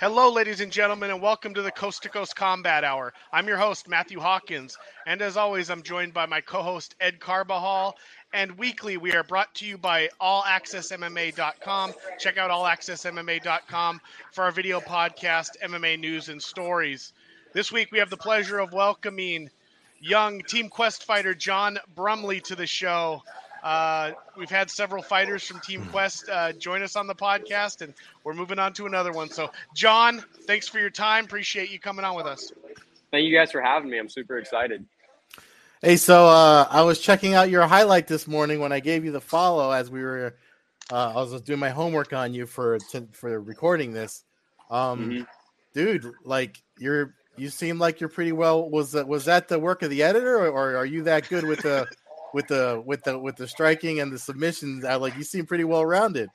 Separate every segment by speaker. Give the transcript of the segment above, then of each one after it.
Speaker 1: Hello, ladies and gentlemen, and welcome to the Coast to Coast Combat Hour. I'm your host, Matthew Hawkins, and as always, I'm joined by my co host, Ed Carbajal. And weekly, we are brought to you by AllAccessMMA.com. Check out AllAccessMMA.com for our video podcast, MMA News and Stories. This week, we have the pleasure of welcoming young Team Quest fighter John Brumley to the show. Uh, we've had several fighters from Team Quest uh, join us on the podcast, and we're moving on to another one. So, John, thanks for your time. Appreciate you coming on with us.
Speaker 2: Thank you guys for having me. I'm super excited.
Speaker 3: Hey, so uh, I was checking out your highlight this morning when I gave you the follow as we were. Uh, I was doing my homework on you for to, for recording this. Um, mm-hmm. Dude, like you're you seem like you're pretty well. Was that was that the work of the editor, or, or are you that good with the with the with the with the striking and the submissions. I like you seem pretty well rounded.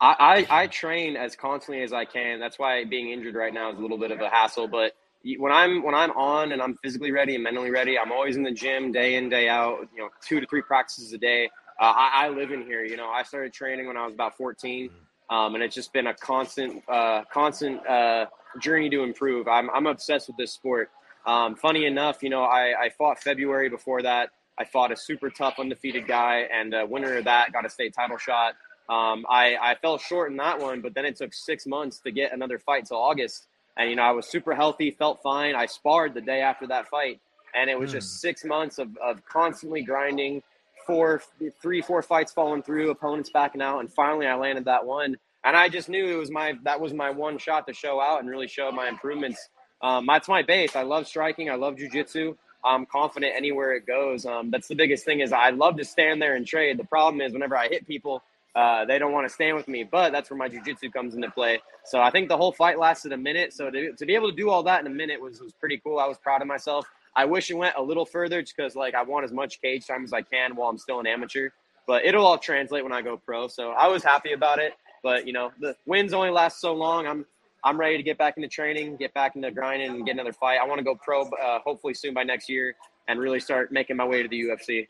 Speaker 2: I, I, I train as constantly as I can. That's why being injured right now is a little bit of a hassle. But when I'm when I'm on and I'm physically ready and mentally ready, I'm always in the gym day in day out. You know, two to three practices a day. Uh, I, I, live in here. You know, I started training when I was about 14, um, and it's just been a constant uh, constant uh, journey to improve. I'm I'm obsessed with this sport. Um, funny enough, you know, I, I fought February before that. I fought a super tough undefeated guy, and a winner of that got a state title shot. Um, I, I fell short in that one, but then it took six months to get another fight till August. And, you know, I was super healthy, felt fine. I sparred the day after that fight. And it was mm. just six months of, of constantly grinding, four, three, four fights falling through, opponents backing out. And finally I landed that one. And I just knew it was my, that was my one shot to show out and really show my improvements. Um, that's my base. I love striking. I love jujitsu. I'm confident anywhere it goes. Um, that's the biggest thing is I love to stand there and trade. The problem is whenever I hit people, uh, they don't want to stand with me. But that's where my jujitsu comes into play. So I think the whole fight lasted a minute. So to, to be able to do all that in a minute was was pretty cool. I was proud of myself. I wish it went a little further just because like I want as much cage time as I can while I'm still an amateur. But it'll all translate when I go pro. So I was happy about it. But you know the wins only last so long. I'm I'm ready to get back into training, get back into grinding, and get another fight. I want to go pro, uh, hopefully soon by next year, and really start making my way to the UFC.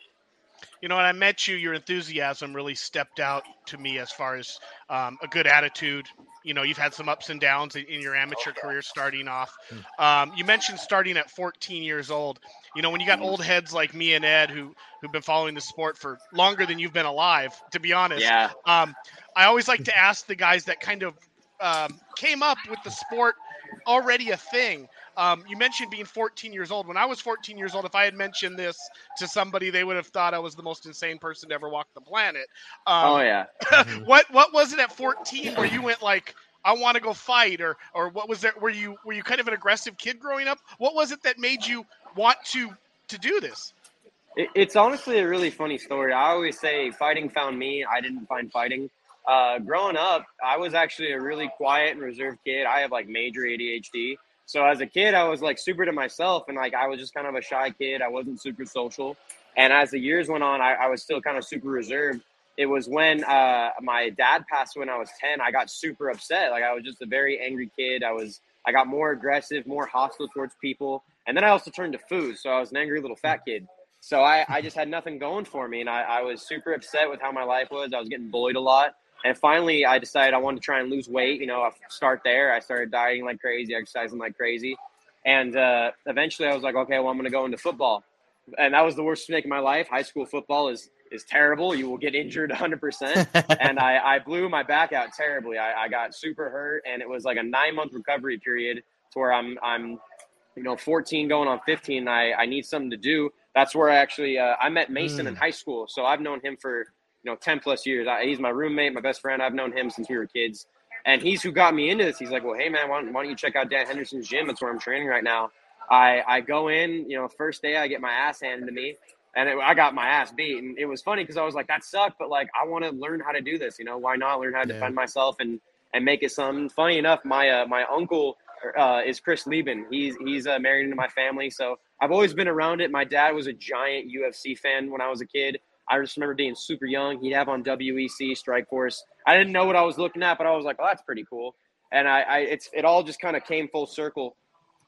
Speaker 1: You know, when I met you, your enthusiasm really stepped out to me as far as um, a good attitude. You know, you've had some ups and downs in, in your amateur career starting off. Hmm. Um, you mentioned starting at 14 years old. You know, when you got old heads like me and Ed who who've been following the sport for longer than you've been alive, to be honest.
Speaker 2: Yeah.
Speaker 1: Um, I always like to ask the guys that kind of um, came up with the sport already a thing. Um, you mentioned being 14 years old. When I was 14 years old, if I had mentioned this to somebody, they would have thought I was the most insane person to ever walk the planet.
Speaker 2: Um, oh yeah.
Speaker 1: what what was it at 14 where you went like, I want to go fight, or or what was there? Were you were you kind of an aggressive kid growing up? What was it that made you want to to do this?
Speaker 2: it's honestly a really funny story. I always say fighting found me. I didn't find fighting uh, growing up, I was actually a really quiet and reserved kid. I have like major ADHD. So as a kid, I was like super to myself and like I was just kind of a shy kid. I wasn't super social. And as the years went on, I, I was still kind of super reserved. It was when uh, my dad passed when I was 10, I got super upset. Like I was just a very angry kid. I was, I got more aggressive, more hostile towards people. And then I also turned to food. So I was an angry little fat kid. So I, I just had nothing going for me. And I, I was super upset with how my life was. I was getting bullied a lot. And finally, I decided I wanted to try and lose weight. You know, I start there. I started dieting like crazy, exercising like crazy, and uh, eventually, I was like, okay, well, I'm going to go into football. And that was the worst mistake of my life. High school football is is terrible. You will get injured 100%. and I, I blew my back out terribly. I, I got super hurt, and it was like a nine month recovery period to where I'm I'm you know 14 going on 15. I I need something to do. That's where I actually uh, I met Mason mm. in high school. So I've known him for you know, 10 plus years. I, he's my roommate, my best friend. I've known him since we were kids. And he's who got me into this. He's like, well, hey, man, why don't, why don't you check out Dan Henderson's gym? That's where I'm training right now. I, I go in, you know, first day I get my ass handed to me and it, I got my ass beat. And it was funny because I was like, that sucked, but like, I want to learn how to do this. You know, why not learn how to yeah. defend myself and, and make it some funny enough. My, uh, my uncle uh, is Chris Leben. He's, he's uh, married into my family. So I've always been around it. My dad was a giant UFC fan when I was a kid. I just remember being super young. He'd have on WEC Strikeforce. I didn't know what I was looking at, but I was like, "Oh, that's pretty cool." And I, I it's it all just kind of came full circle.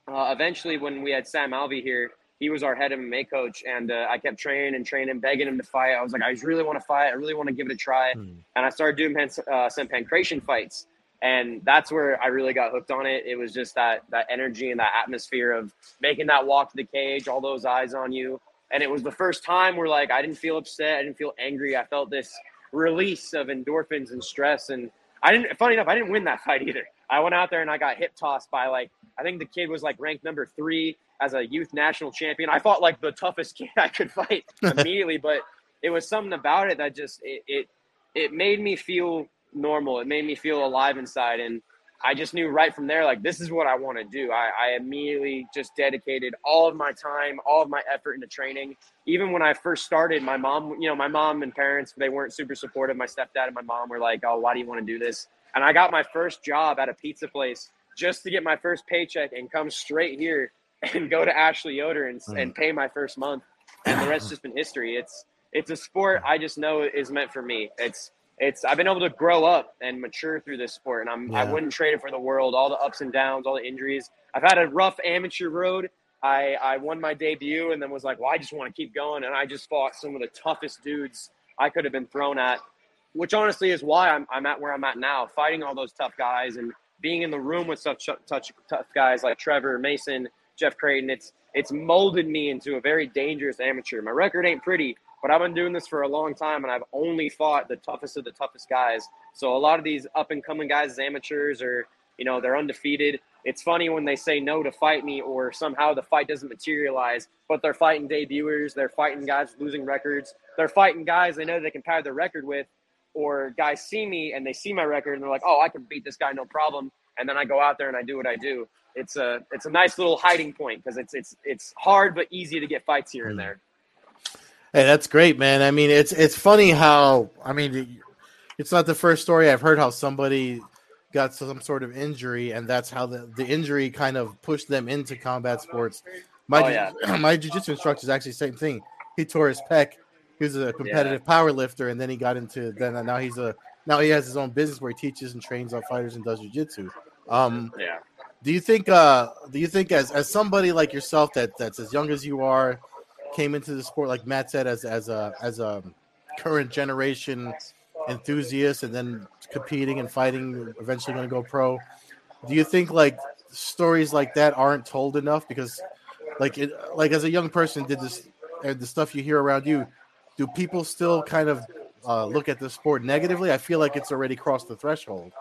Speaker 2: Uh, eventually, when we had Sam Alvey here, he was our head MMA coach, and uh, I kept training and training, begging him to fight. I was like, I really want to fight. I really want to give it a try. Hmm. And I started doing uh, some pankration fights. and that's where I really got hooked on it. It was just that that energy and that atmosphere of making that walk to the cage, all those eyes on you, and it was the first time where like I didn't feel upset, I didn't feel angry, I felt this release of endorphins and stress, and I didn't. Funny enough, I didn't win that fight either. I went out there and I got hip tossed by like I think the kid was like ranked number three as a youth national champion. I fought like the toughest kid I could fight immediately, but it was something about it that just it, it it made me feel normal. It made me feel alive inside. And I just knew right from there, like, this is what I want to do. I, I immediately just dedicated all of my time, all of my effort into training. Even when I first started, my mom, you know, my mom and parents, they weren't super supportive. My stepdad and my mom were like, oh, why do you want to do this? And I got my first job at a pizza place just to get my first paycheck and come straight here and go to Ashley Yoder and, mm. and pay my first month. And the rest has just been history. It's, it's a sport I just know is meant for me. It's it's I've been able to grow up and mature through this sport, and I'm yeah. I wouldn't trade it for the world. All the ups and downs, all the injuries. I've had a rough amateur road. I I won my debut, and then was like, well, I just want to keep going, and I just fought some of the toughest dudes I could have been thrown at, which honestly is why I'm I'm at where I'm at now, fighting all those tough guys and being in the room with such tough guys like Trevor Mason, Jeff Creighton. It's it's molded me into a very dangerous amateur. My record ain't pretty, but I've been doing this for a long time, and I've only fought the toughest of the toughest guys. So a lot of these up and coming guys as amateurs, or you know, they're undefeated. It's funny when they say no to fight me, or somehow the fight doesn't materialize, but they're fighting debuters, they're fighting guys losing records, they're fighting guys they know they can pad their record with, or guys see me and they see my record and they're like, oh, I can beat this guy no problem, and then I go out there and I do what I do. It's a it's a nice little hiding point because it's it's it's hard but easy to get fights here and hmm. there.
Speaker 3: Hey, that's great, man. I mean, it's it's funny how I mean, it's not the first story I've heard how somebody got some sort of injury, and that's how the, the injury kind of pushed them into combat sports. My oh, yeah. my jiu-jitsu instructor is actually the same thing. He tore his pec. He was a competitive yeah. power lifter, and then he got into then now he's a now he has his own business where he teaches and trains on fighters and does jiu-jitsu. Um,
Speaker 2: yeah.
Speaker 3: Do you think? Uh, do you think as as somebody like yourself that that's as young as you are, came into the sport, like Matt said, as as a as a current generation enthusiast, and then competing and fighting, eventually going to go pro. Do you think like stories like that aren't told enough? Because, like, it, like as a young person, did this and the stuff you hear around you, do people still kind of uh, look at the sport negatively? I feel like it's already crossed the threshold.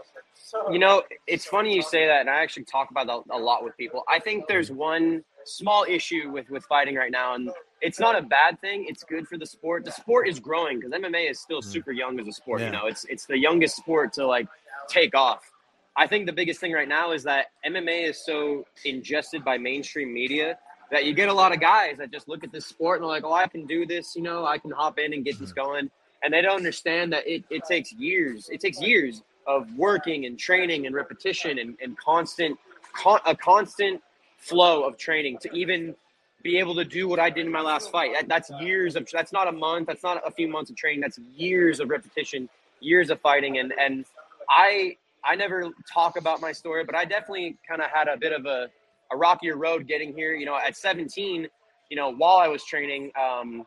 Speaker 2: You know, it's funny you say that, and I actually talk about that a lot with people. I think there's one small issue with with fighting right now, and it's not a bad thing. It's good for the sport. The sport is growing because MMA is still mm. super young as a sport. Yeah. You know, it's it's the youngest sport to like take off. I think the biggest thing right now is that MMA is so ingested by mainstream media that you get a lot of guys that just look at this sport and they're like, "Oh, I can do this. You know, I can hop in and get this mm. going." And they don't understand that it, it takes years. It takes years of working and training and repetition and, and constant, con- a constant flow of training to even be able to do what I did in my last fight. That, that's years of that's not a month, that's not a few months of training, that's years of repetition, years of fighting and and I I never talk about my story, but I definitely kind of had a bit of a a rockier road getting here, you know, at 17, you know, while I was training um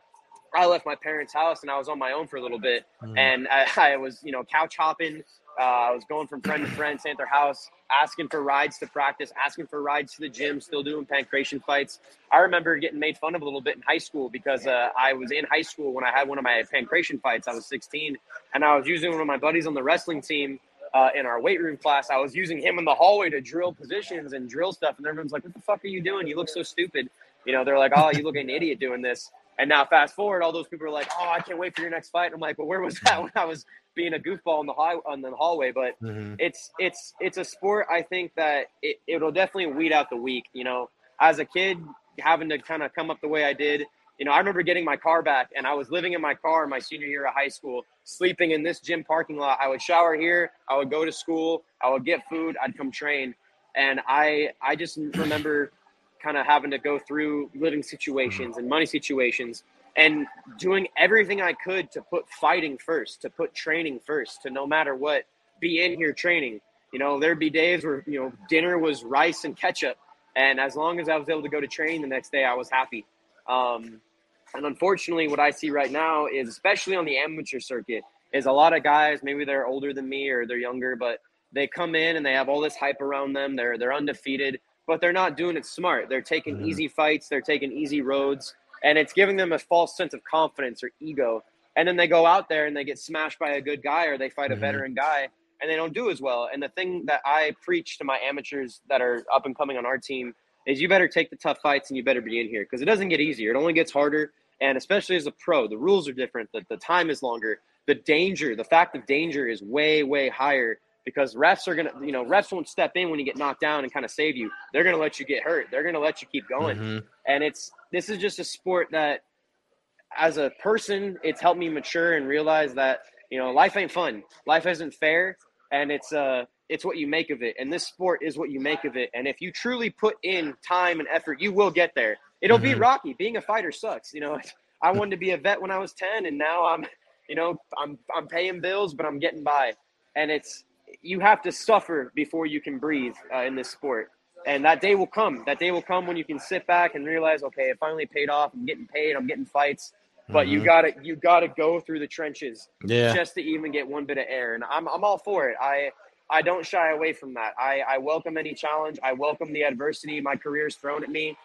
Speaker 2: I left my parents' house and I was on my own for a little bit, mm. and I, I was, you know, couch hopping, uh, I was going from friend to friend, staying at their house, asking for rides to practice, asking for rides to the gym, still doing pankration fights. I remember getting made fun of a little bit in high school because uh, I was in high school when I had one of my pankration fights. I was 16, and I was using one of my buddies on the wrestling team uh, in our weight room class. I was using him in the hallway to drill positions and drill stuff, and everyone's like, "What the fuck are you doing? You look so stupid." You know, they're like, "Oh, you look like an idiot doing this." And now, fast forward, all those people are like, "Oh, I can't wait for your next fight." And I'm like, "Well, where was that when I was being a goofball in the high on the hallway?" But mm-hmm. it's it's it's a sport. I think that it it'll definitely weed out the weak. You know, as a kid, having to kind of come up the way I did. You know, I remember getting my car back, and I was living in my car my senior year of high school, sleeping in this gym parking lot. I would shower here. I would go to school. I would get food. I'd come train, and I I just remember kind of having to go through living situations and money situations and doing everything I could to put fighting first, to put training first, to no matter what, be in here training. You know, there'd be days where, you know, dinner was rice and ketchup. And as long as I was able to go to train the next day, I was happy. Um, and unfortunately, what I see right now is, especially on the amateur circuit, is a lot of guys, maybe they're older than me or they're younger, but they come in and they have all this hype around them. They're they're undefeated, but they're not doing it smart. They're taking mm-hmm. easy fights. They're taking easy roads, and it's giving them a false sense of confidence or ego. And then they go out there and they get smashed by a good guy or they fight mm-hmm. a veteran guy and they don't do as well. And the thing that I preach to my amateurs that are up and coming on our team is you better take the tough fights and you better be in here because it doesn't get easier. It only gets harder. And especially as a pro, the rules are different. The, the time is longer. The danger, the fact of danger is way, way higher because refs are to, you know, refs won't step in when you get knocked down and kind of save you. They're going to let you get hurt. They're going to let you keep going. Mm-hmm. And it's, this is just a sport that as a person, it's helped me mature and realize that, you know, life ain't fun. Life isn't fair. And it's, uh, it's what you make of it. And this sport is what you make of it. And if you truly put in time and effort, you will get there. It'll mm-hmm. be rocky. Being a fighter sucks. You know, I wanted to be a vet when I was 10 and now I'm, you know, I'm, I'm paying bills, but I'm getting by. And it's, you have to suffer before you can breathe uh, in this sport. And that day will come. That day will come when you can sit back and realize, okay, it finally paid off. I'm getting paid. I'm getting fights. But mm-hmm. you gotta you gotta go through the trenches
Speaker 3: yeah.
Speaker 2: just to even get one bit of air. And I'm I'm all for it. I I don't shy away from that. I, I welcome any challenge. I welcome the adversity my career's thrown at me.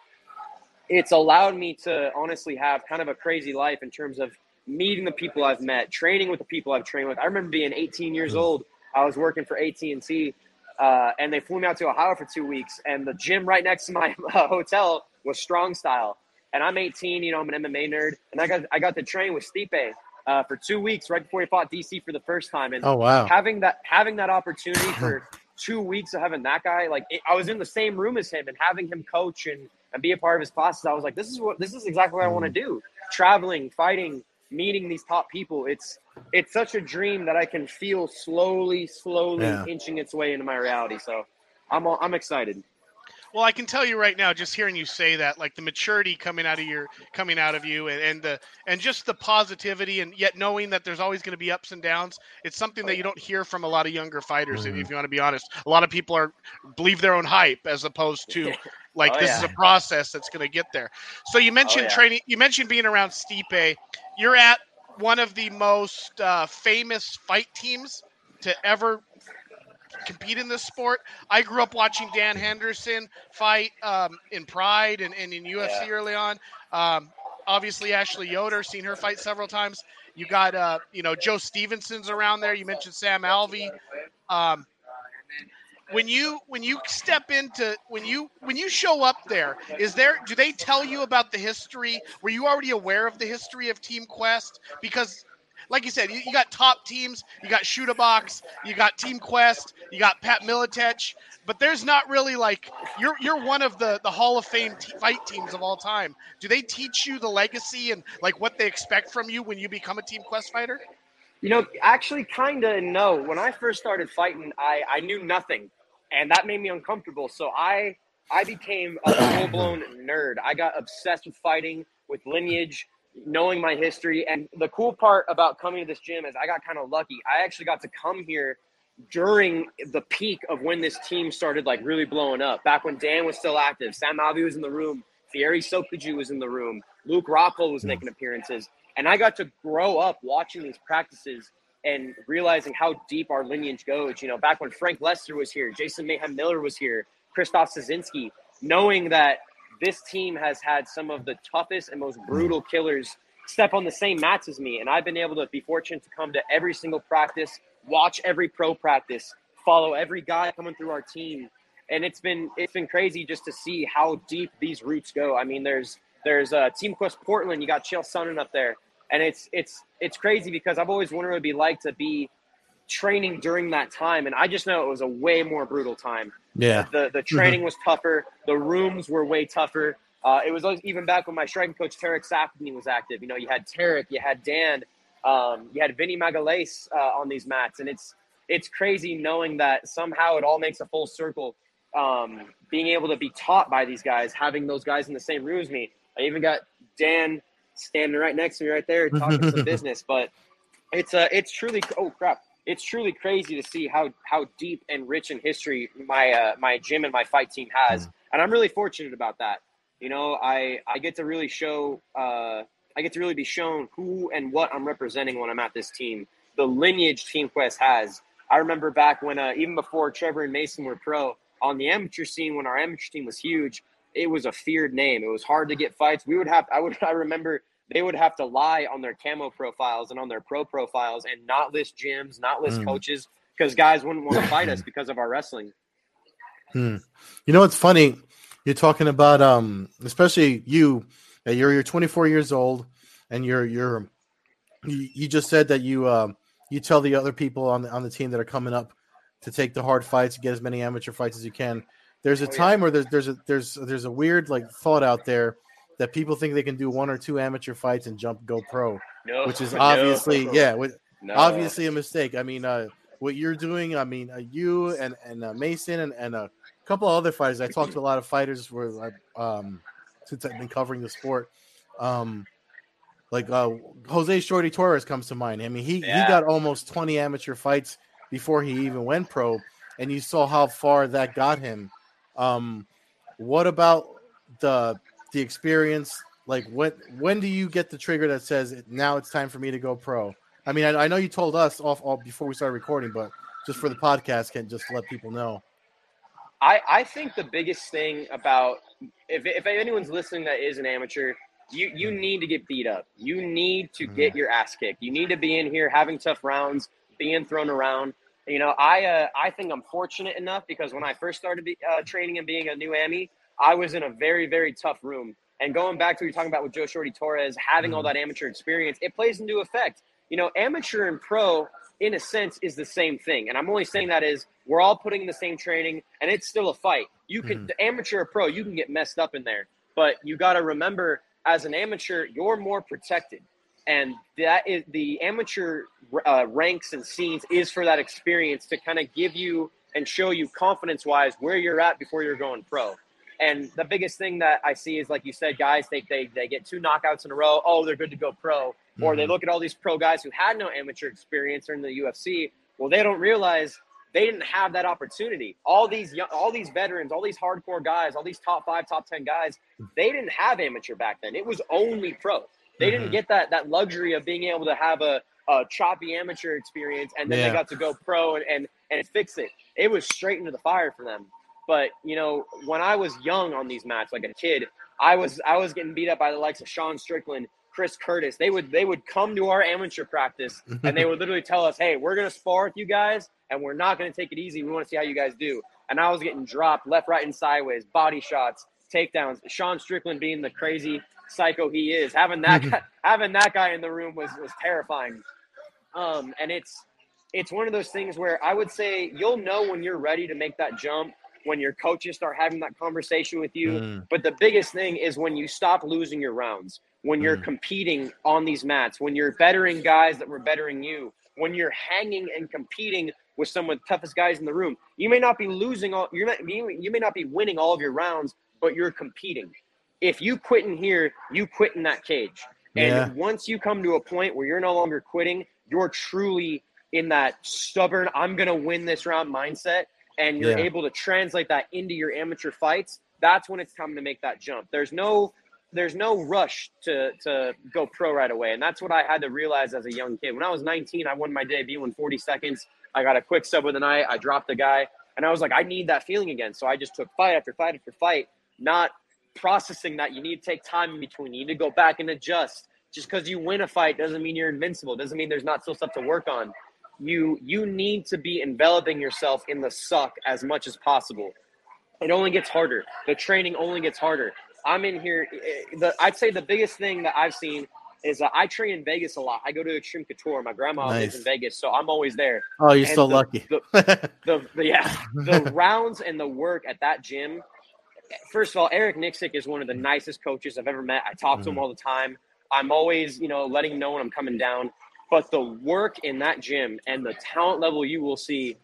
Speaker 2: It's allowed me to honestly have kind of a crazy life in terms of meeting the people I've met, training with the people I've trained with. I remember being 18 years mm. old. I was working for AT&T, uh, and they flew me out to Ohio for two weeks. And the gym right next to my uh, hotel was Strong Style. And I'm 18, you know, I'm an MMA nerd, and I got I got to train with Stipe uh, for two weeks right before he fought DC for the first time. And
Speaker 3: oh wow,
Speaker 2: having that having that opportunity for two weeks of having that guy, like it, I was in the same room as him and having him coach and, and be a part of his classes. I was like, this is what this is exactly what I want to mm. do. Traveling, fighting, meeting these top people. It's it's such a dream that I can feel slowly, slowly yeah. inching its way into my reality. So I'm I'm excited.
Speaker 1: Well, I can tell you right now, just hearing you say that, like the maturity coming out of your coming out of you, and, and the and just the positivity, and yet knowing that there's always going to be ups and downs. It's something that you don't hear from a lot of younger fighters. Mm-hmm. If you want to be honest, a lot of people are believe their own hype as opposed to like oh, this yeah. is a process that's going to get there. So you mentioned oh, yeah. training. You mentioned being around Stipe. You're at one of the most uh, famous fight teams to ever compete in this sport. I grew up watching Dan Henderson fight um, in Pride and, and in UFC yeah. early on. Um, obviously, Ashley Yoder, seen her fight several times. You got, uh, you know, Joe Stevenson's around there. You mentioned Sam Alvey. Um, when you when you step into when you when you show up there is there do they tell you about the history were you already aware of the history of team quest because like you said, you, you got top teams. You got Chute Boxe. You got Team Quest. You got Pat Miletich. But there's not really like you're you're one of the the Hall of Fame t- fight teams of all time. Do they teach you the legacy and like what they expect from you when you become a Team Quest fighter?
Speaker 2: You know, actually, kind of no. When I first started fighting, I I knew nothing, and that made me uncomfortable. So I I became a full blown nerd. I got obsessed with fighting, with lineage, knowing my history. And the cool part about coming to this gym is I got kind of lucky. I actually got to come here during the peak of when this team started like really blowing up. Back when Dan was still active, Sam Alvey was in the room, Thierry Sokoudjou was in the room, Luke Rockhold was making appearances. And I got to grow up watching these practices and realizing how deep our lineage goes. You know, back when Frank Lester was here, Jason Mayhem Miller was here, Krzysztof Soszynski, knowing that this team has had some of the toughest and most brutal killers step on the same mats as me. And I've been able to be fortunate to come to every single practice, watch every pro practice, follow every guy coming through our team. And it's been it's been crazy just to see how deep these roots go. I mean, there's there's uh, Team Quest Portland. You got Chael Sonnen up there, and it's it's it's crazy because I've always wondered what it'd be like to be training during that time, and I just know it was a way more brutal time.
Speaker 3: Yeah.
Speaker 2: The the mm-hmm. training was tougher. The rooms were way tougher. Uh, it was even back when my striking coach Tarek Safdie was active. You know, you had Tarek, you had Dan, um, you had Vinny Magalhaes uh, on these mats, and it's it's crazy knowing that somehow it all makes a full circle. Um, being able to be taught by these guys, having those guys in the same room as me. I even got Dan standing right next to me right there talking some business, but it's uh, it's truly oh crap it's truly crazy to see how how deep and rich in history my uh, my gym and my fight team has, mm. and I'm really fortunate about that. You know, I I get to really show uh, I get to really be shown who and what I'm representing when I'm at this team. The lineage Team Quest has. I remember back when uh, even before Trevor and Mason were pro on the amateur scene, when our amateur team was huge, it was a feared name. It was hard to get fights. We would have. I would. I remember they would have to lie on their camo profiles and on their pro profiles and not list gyms, not list mm. coaches, because guys wouldn't want to fight us because of our wrestling.
Speaker 3: Hmm. You know what's funny? You're talking about um, especially you. You're you're 24 years old, and you're you're you, you just said that you um you tell the other people on the on the team that are coming up to take the hard fights, get as many amateur fights as you can. There's a oh, time where there's there's a there's there's a weird like thought out there that people think they can do one or two amateur fights and jump go pro, no, which is obviously no. yeah, with, no. obviously a mistake. I mean, uh, what you're doing, I mean, uh, you and and uh, Mason and, and a couple of other fighters. I talked to a lot of fighters where um, since I've been covering the sport. Um, like uh, Jose Shorty Torres comes to mind. I mean, he yeah. he got almost 20 amateur fights before he even went pro, and you saw how far that got him. Um, what about the the experience? Like, when when do you get the trigger that says now it's time for me to go pro? I mean, I, I know you told us off, off before we started recording, but just for the podcast, can just let people know.
Speaker 2: I I think the biggest thing about if if anyone's listening that is an amateur you you need to get beat up. You need to get your ass kicked. You need to be in here having tough rounds, being thrown around. You know, I uh, I think I'm fortunate enough because when I first started be, uh, training and being a new Ami, I was in a very very tough room. And going back to what you're talking about with Joe Shorty Torres, having all that amateur experience, it plays into effect. You know, amateur and pro, in a sense, is the same thing. And I'm only saying that is we're all putting in the same training, and it's still a fight. You can, mm. the amateur or pro, you can get messed up in there, but you got to remember as an amateur, you're more protected. And that is the amateur uh, ranks and scenes is for that experience to kind of give you and show you confidence wise where you're at before you're going pro. And the biggest thing that I see is, like you said, guys, they, they, they get two knockouts in a row. Oh, they're good to go pro. Mm-hmm. Or they mm-hmm. look at all these pro guys who had no amateur experience or in the UFC. Well, they don't realize they didn't have that opportunity. All these young, all these veterans, all these hardcore guys, all these top five, top ten guys, they didn't have amateur back then. It was only pro. They mm-hmm. didn't get that that luxury of being able to have a, a choppy amateur experience and then yeah. they got to go pro and, and and fix it. It was straight into the fire for them. But you know, when I was young on these mats, like a kid, I was I was getting beat up by the likes of Sean Strickland, Chris Curtis. They would they would come to our amateur practice and they would literally tell us, "Hey, we're gonna spar with you guys and we're not going to take it easy. We want to see how you guys do. And I was getting dropped left, right, and sideways, body shots, takedowns. Sean Strickland being the crazy psycho he is, having that guy, having that guy in the room was was terrifying. Um, and it's it's one of those things where I would say you'll know when you're ready to make that jump when your coaches start having that conversation with you. Mm. But the biggest thing is when you stop losing your rounds, when you're mm. competing on these mats, when you're bettering guys that were bettering you, when you're hanging and competing with some of the toughest guys in the room. You may not be losing all you may you may not be winning all of your rounds, but you're competing. If you quit in here, you quit in that cage. And yeah. once you come to a point where you're no longer quitting, you're truly in that stubborn, I'm gonna win this round mindset, and you're yeah. able to translate that into your amateur fights, that's when it's time to make that jump. There's no there's no rush to to go pro right away. And that's what I had to realize as a young kid. When I was 19, I won my debut in 40 seconds. I got a quick sub of the night. I dropped the guy, and I was like, I need that feeling again. So I just took fight after fight after fight, not processing that you need to take time in between. You need to go back and adjust. Just because you win a fight doesn't mean you're invincible. Doesn't mean there's not still stuff to work on. You you need to be enveloping yourself in the suck as much as possible. It only gets harder. The training only gets harder. I'm in here. Eh, the, I'd say the biggest thing that I've seen is uh, I train in Vegas a lot. I go to Extreme Couture. My grandma nice. lives in Vegas, so I'm always there.
Speaker 3: Oh, you're and so the, lucky.
Speaker 2: the, the, the, yeah, the rounds and the work at that gym. First of all, Eric Nicksick is one of the nicest coaches I've ever met. I talk mm. to him mm. all the time. I'm always, you know, letting him know when I'm coming down. But the work in that gym and the talent level you will see,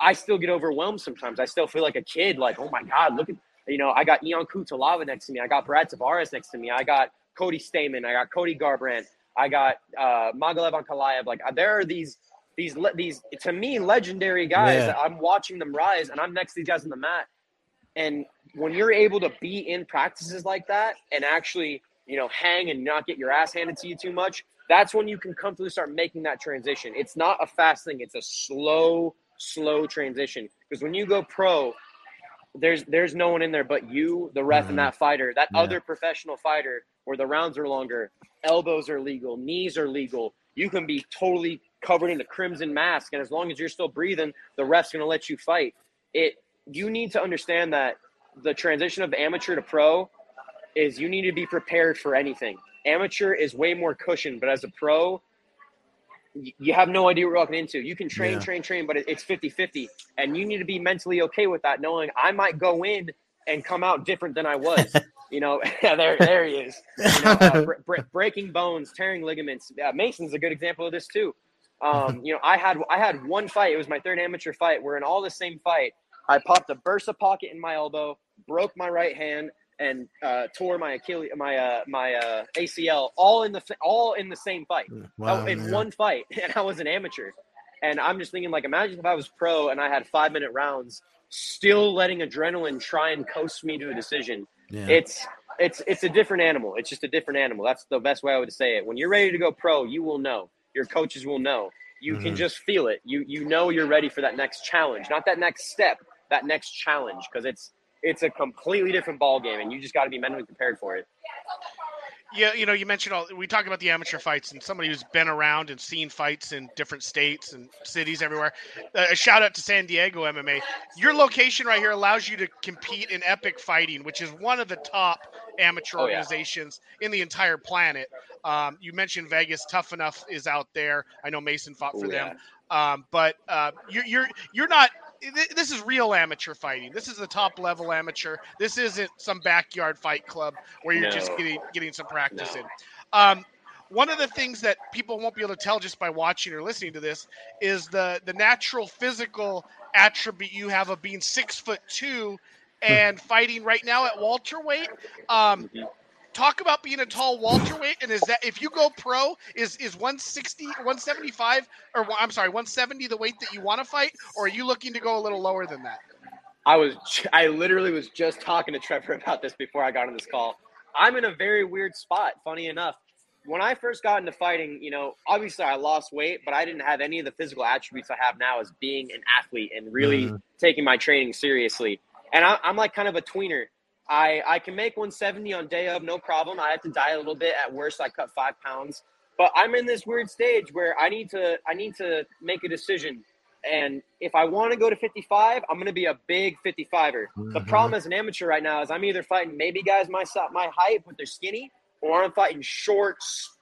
Speaker 2: I still get overwhelmed sometimes. I still feel like a kid, like, oh my God, look at, you know, I got Ion Cutelaba next to me. I got Brad Tavares next to me. I got Cody Stamann. I got Cody Garbrandt. I got uh, Magomed Ankalaev. Like there are these these these to me legendary guys yeah. I'm watching them rise, and I'm next to these guys on the mat. And when you're able to be in practices like that and actually you know hang and not get your ass handed to you too much, that's when you can comfortably start making that transition. It's not a fast thing; it's a slow, slow transition because when you go pro, there's there's no one in there but you, the ref,
Speaker 3: Mhm.
Speaker 2: and that fighter. That
Speaker 3: Yeah.
Speaker 2: other professional fighter, where the rounds are longer, elbows are legal, knees are legal. You can be totally covered in a crimson mask, and as long as you're still breathing, the ref's gonna let you fight. It. You need to understand that the transition of amateur to pro is you need to be prepared for anything. Amateur is way more cushioned, but as a pro, you have no idea what you're walking into. You can train,
Speaker 3: Yeah.
Speaker 2: train, train, but it- it's 50 50. And you need to be mentally okay with that, knowing I might go in and come out different than I was. you know, there, there he is. You know, uh, bre- bre- breaking bones, tearing ligaments. Uh, Mason's a good example of this too. Um, you know, I had I had one fight. It was my third amateur fight. We're in all the same fight. I popped a bursa pocket in my elbow, broke my right hand, and uh, tore my Achilles, my uh, my uh, ACL, all in the all in the same fight.
Speaker 3: Wow,
Speaker 2: Oh, in
Speaker 3: yeah.
Speaker 2: one fight, and I was an amateur. And I'm just thinking, like, imagine if I was pro and I had five minute rounds, still letting adrenaline try and coast me to a decision.
Speaker 3: Yeah.
Speaker 2: It's it's it's a different animal. It's just a different animal. That's the best way I would say it. When you're ready to go pro, you will know. Your coaches will know. You can
Speaker 3: Mhm.
Speaker 2: just feel it. You you know you're ready for that next challenge, not that next step, that next challenge, because it's it's a completely different ball game, and you just got to be mentally prepared for it.
Speaker 1: Yeah, you know, you mentioned all. We talk about the amateur fights, and somebody who's been around and seen fights in different states and cities everywhere. Uh, a shout out to San Diego MMA. Your location right here allows you to compete in epic fighting, which is one of the top amateur
Speaker 2: Oh, yeah.
Speaker 1: organizations in the entire planet. Um, you mentioned Vegas. Tough Enough is out there. I know Mason fought for
Speaker 2: Ooh,
Speaker 1: them. Um, but uh, you're you're you're not. Th- This is real amateur fighting. This is the top level amateur. This isn't some backyard fight club where you're just getting getting some practice
Speaker 2: No.
Speaker 1: in. Um, one of the things that people won't be able to tell just by watching or listening to this is the the natural physical attribute you have of being six foot two and fighting right now at welterweight. Um,
Speaker 2: Mhm.
Speaker 1: Talk about being a tall welterweight and is that if you go pro is is 160 175 or I'm sorry 170 the weight that you want to fight or are you looking to go a little lower than that?
Speaker 2: I was I literally was just talking to Trevor about this before I got on this call. I'm in a very weird spot, funny enough. When I first got into fighting, you know, obviously I lost weight, but I didn't have any of the physical attributes I have now as being an athlete and really
Speaker 3: Mhm.
Speaker 2: taking my training seriously. And I, I'm like kind of a tweener. I, I can make 170 on day of, no problem. I have to die a little bit. At worst, I cut five pounds. But I'm in this weird stage where I need to I need to make a decision. And if I want to go to 55, I'm going to be a big 55er. The
Speaker 3: Mhm.
Speaker 2: problem as an amateur right now is I'm either fighting maybe guys my my height but they're skinny, or I'm fighting short,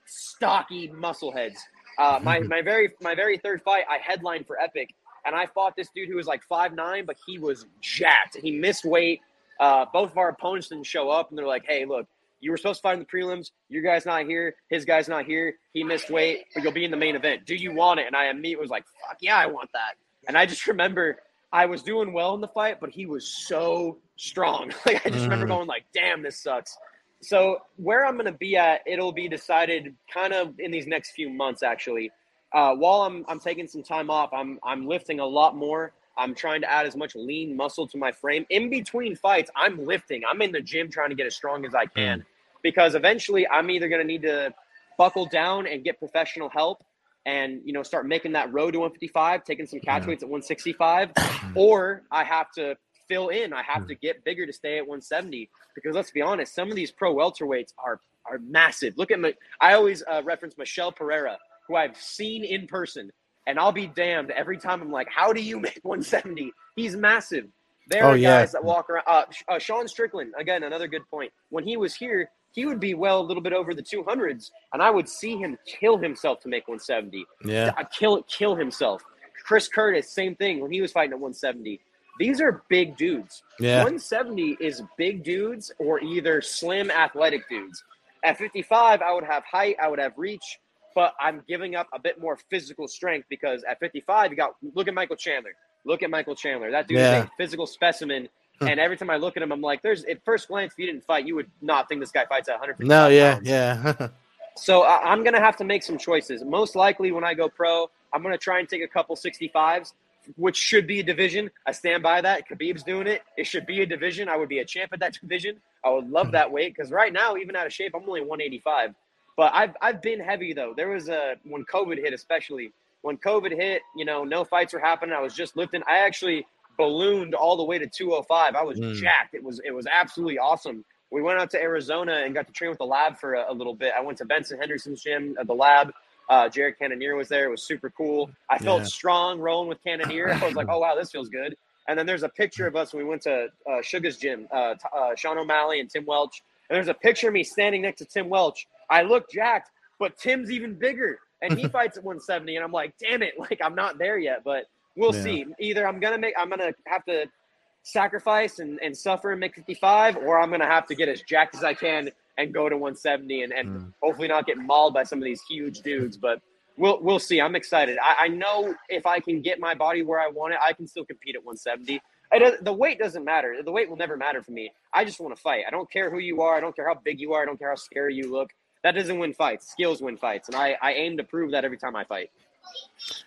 Speaker 2: stocky muscle heads. Uh, my my very my very third fight, I headlined for Epic, and I fought this dude who was like five nine, but he was jacked. He missed weight. Uh, both of our opponents didn't show up, and they're like, "Hey, look, you were supposed to fight in the prelims. Your guy's not here. His guy's not here. He missed weight, but you'll be in the main event. Do you want it?" And I immediately was like, "Fuck yeah, I want that." And I just remember I was doing well in the fight, but he was so strong. like I just remember
Speaker 3: Mhm.
Speaker 2: going like, "Damn, this sucks." So where I'm going to be at, it'll be decided kind of in these next few months. Actually, uh, while I'm I'm taking some time off, I'm I'm lifting a lot more. I'm trying to add as much lean muscle to my frame. In between fights, I'm lifting. I'm in the gym trying to get as strong as I can because eventually I'm either going to need to buckle down and get professional help and you know start making that road to 155, taking some catch
Speaker 3: Yeah.
Speaker 2: weights at 165, or I have to fill in. I have to get bigger to stay at 170 because let's be honest, some of these pro welterweights are are massive. Look at my. I always uh, reference Michel Pereira, who I've seen in person, and I'll be damned every time. I'm like, how do you make 170? He's massive. There
Speaker 3: Oh,
Speaker 2: are
Speaker 3: yeah.
Speaker 2: guys that walk around. Uh, uh, Sean Strickland, again, another good point. When he was here, he would be well a little bit over the 200s, and I would see him kill himself to make 170
Speaker 3: Yeah.
Speaker 2: uh, kill kill himself. Chris Curtis, same thing when he was fighting at 170. These are big dudes.
Speaker 3: Yeah.
Speaker 2: 170 is big dudes or either slim athletic dudes. At 55, I would have height, I would have reach, but I'm giving up a bit more physical strength because at 55, you got look at Michael Chandler. Look at Michael Chandler. That dude
Speaker 3: Yeah.
Speaker 2: is a physical specimen. And every time I look at him, I'm like, there's at first glance, if you didn't fight, you would not think this guy fights at 150.
Speaker 3: No, yeah,
Speaker 2: pounds.
Speaker 3: yeah.
Speaker 2: So I, I'm going to have to make some choices. Most likely, when I go pro, I'm going to try and take a couple 65s, which should be a division. I stand by that. Khabib's doing it. It should be a division. I would be a champ at that division. I would love hmm. that weight because right now, even out of shape, I'm only 185. But I've I've been heavy though. There was a when COVID hit, especially. when COVID hit, you know, no fights were happening. I was just lifting. I actually ballooned all the way to 205. I was
Speaker 3: Mm.
Speaker 2: jacked. It was it was absolutely awesome. We went out to Arizona and got to train with the lab for a, a little bit. I went to Benson Henderson's gym at the lab. Uh, Jared Cannonier was there. It was super cool. I felt
Speaker 3: Yeah.
Speaker 2: strong rolling with Cannonier. I was like, oh wow, this feels good. And then there's a picture of us when we went to uh, Sugar's gym, uh, uh, Sean O'Malley and Tim Welch. And there's a picture of me standing next to Tim Welch. I look jacked, but Tim's even bigger, and he fights at 170. And I'm like, damn it, like I'm not there yet, but we'll
Speaker 3: Yeah.
Speaker 2: see. Either I'm gonna make, I'm gonna have to sacrifice and, and suffer and make 55, or I'm gonna have to get as jacked as I can and go to 170 and, and
Speaker 3: Mm.
Speaker 2: hopefully not get mauled by some of these huge dudes. But we'll we'll see. I'm excited. I, I know if I can get my body where I want it, I can still compete at 170. It, the weight doesn't matter. The weight will never matter for me. I just want to fight. I don't care who you are. I don't care how big you are. I don't care how scary you look. That doesn't win fights. Skills win fights, and I, I aim to prove that every time I fight.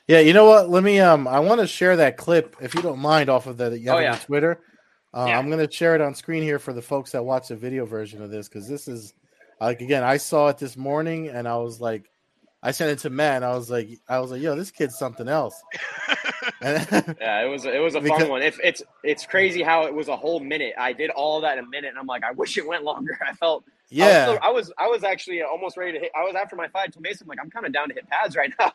Speaker 3: Yeah, you know what? Let me um I want to share that clip if you don't mind off of the that you have
Speaker 2: Oh, yeah.
Speaker 3: your Twitter. Uh,
Speaker 2: Yeah.
Speaker 3: I'm gonna share it on screen here for the folks that watch the video version of this because this is like again I saw it this morning and I was like I sent it to Matt and I was like I was like yo this kid's something else.
Speaker 2: Yeah, it was it was a
Speaker 3: Because-
Speaker 2: fun one. If it's it's crazy how it was a whole minute. I did all that in a minute, and I'm like, I wish it went longer. I felt
Speaker 3: yeah,
Speaker 2: I was, I was I was actually almost ready to hit. I was after my fight to Mason. Like I'm kind of down to hit pads right now.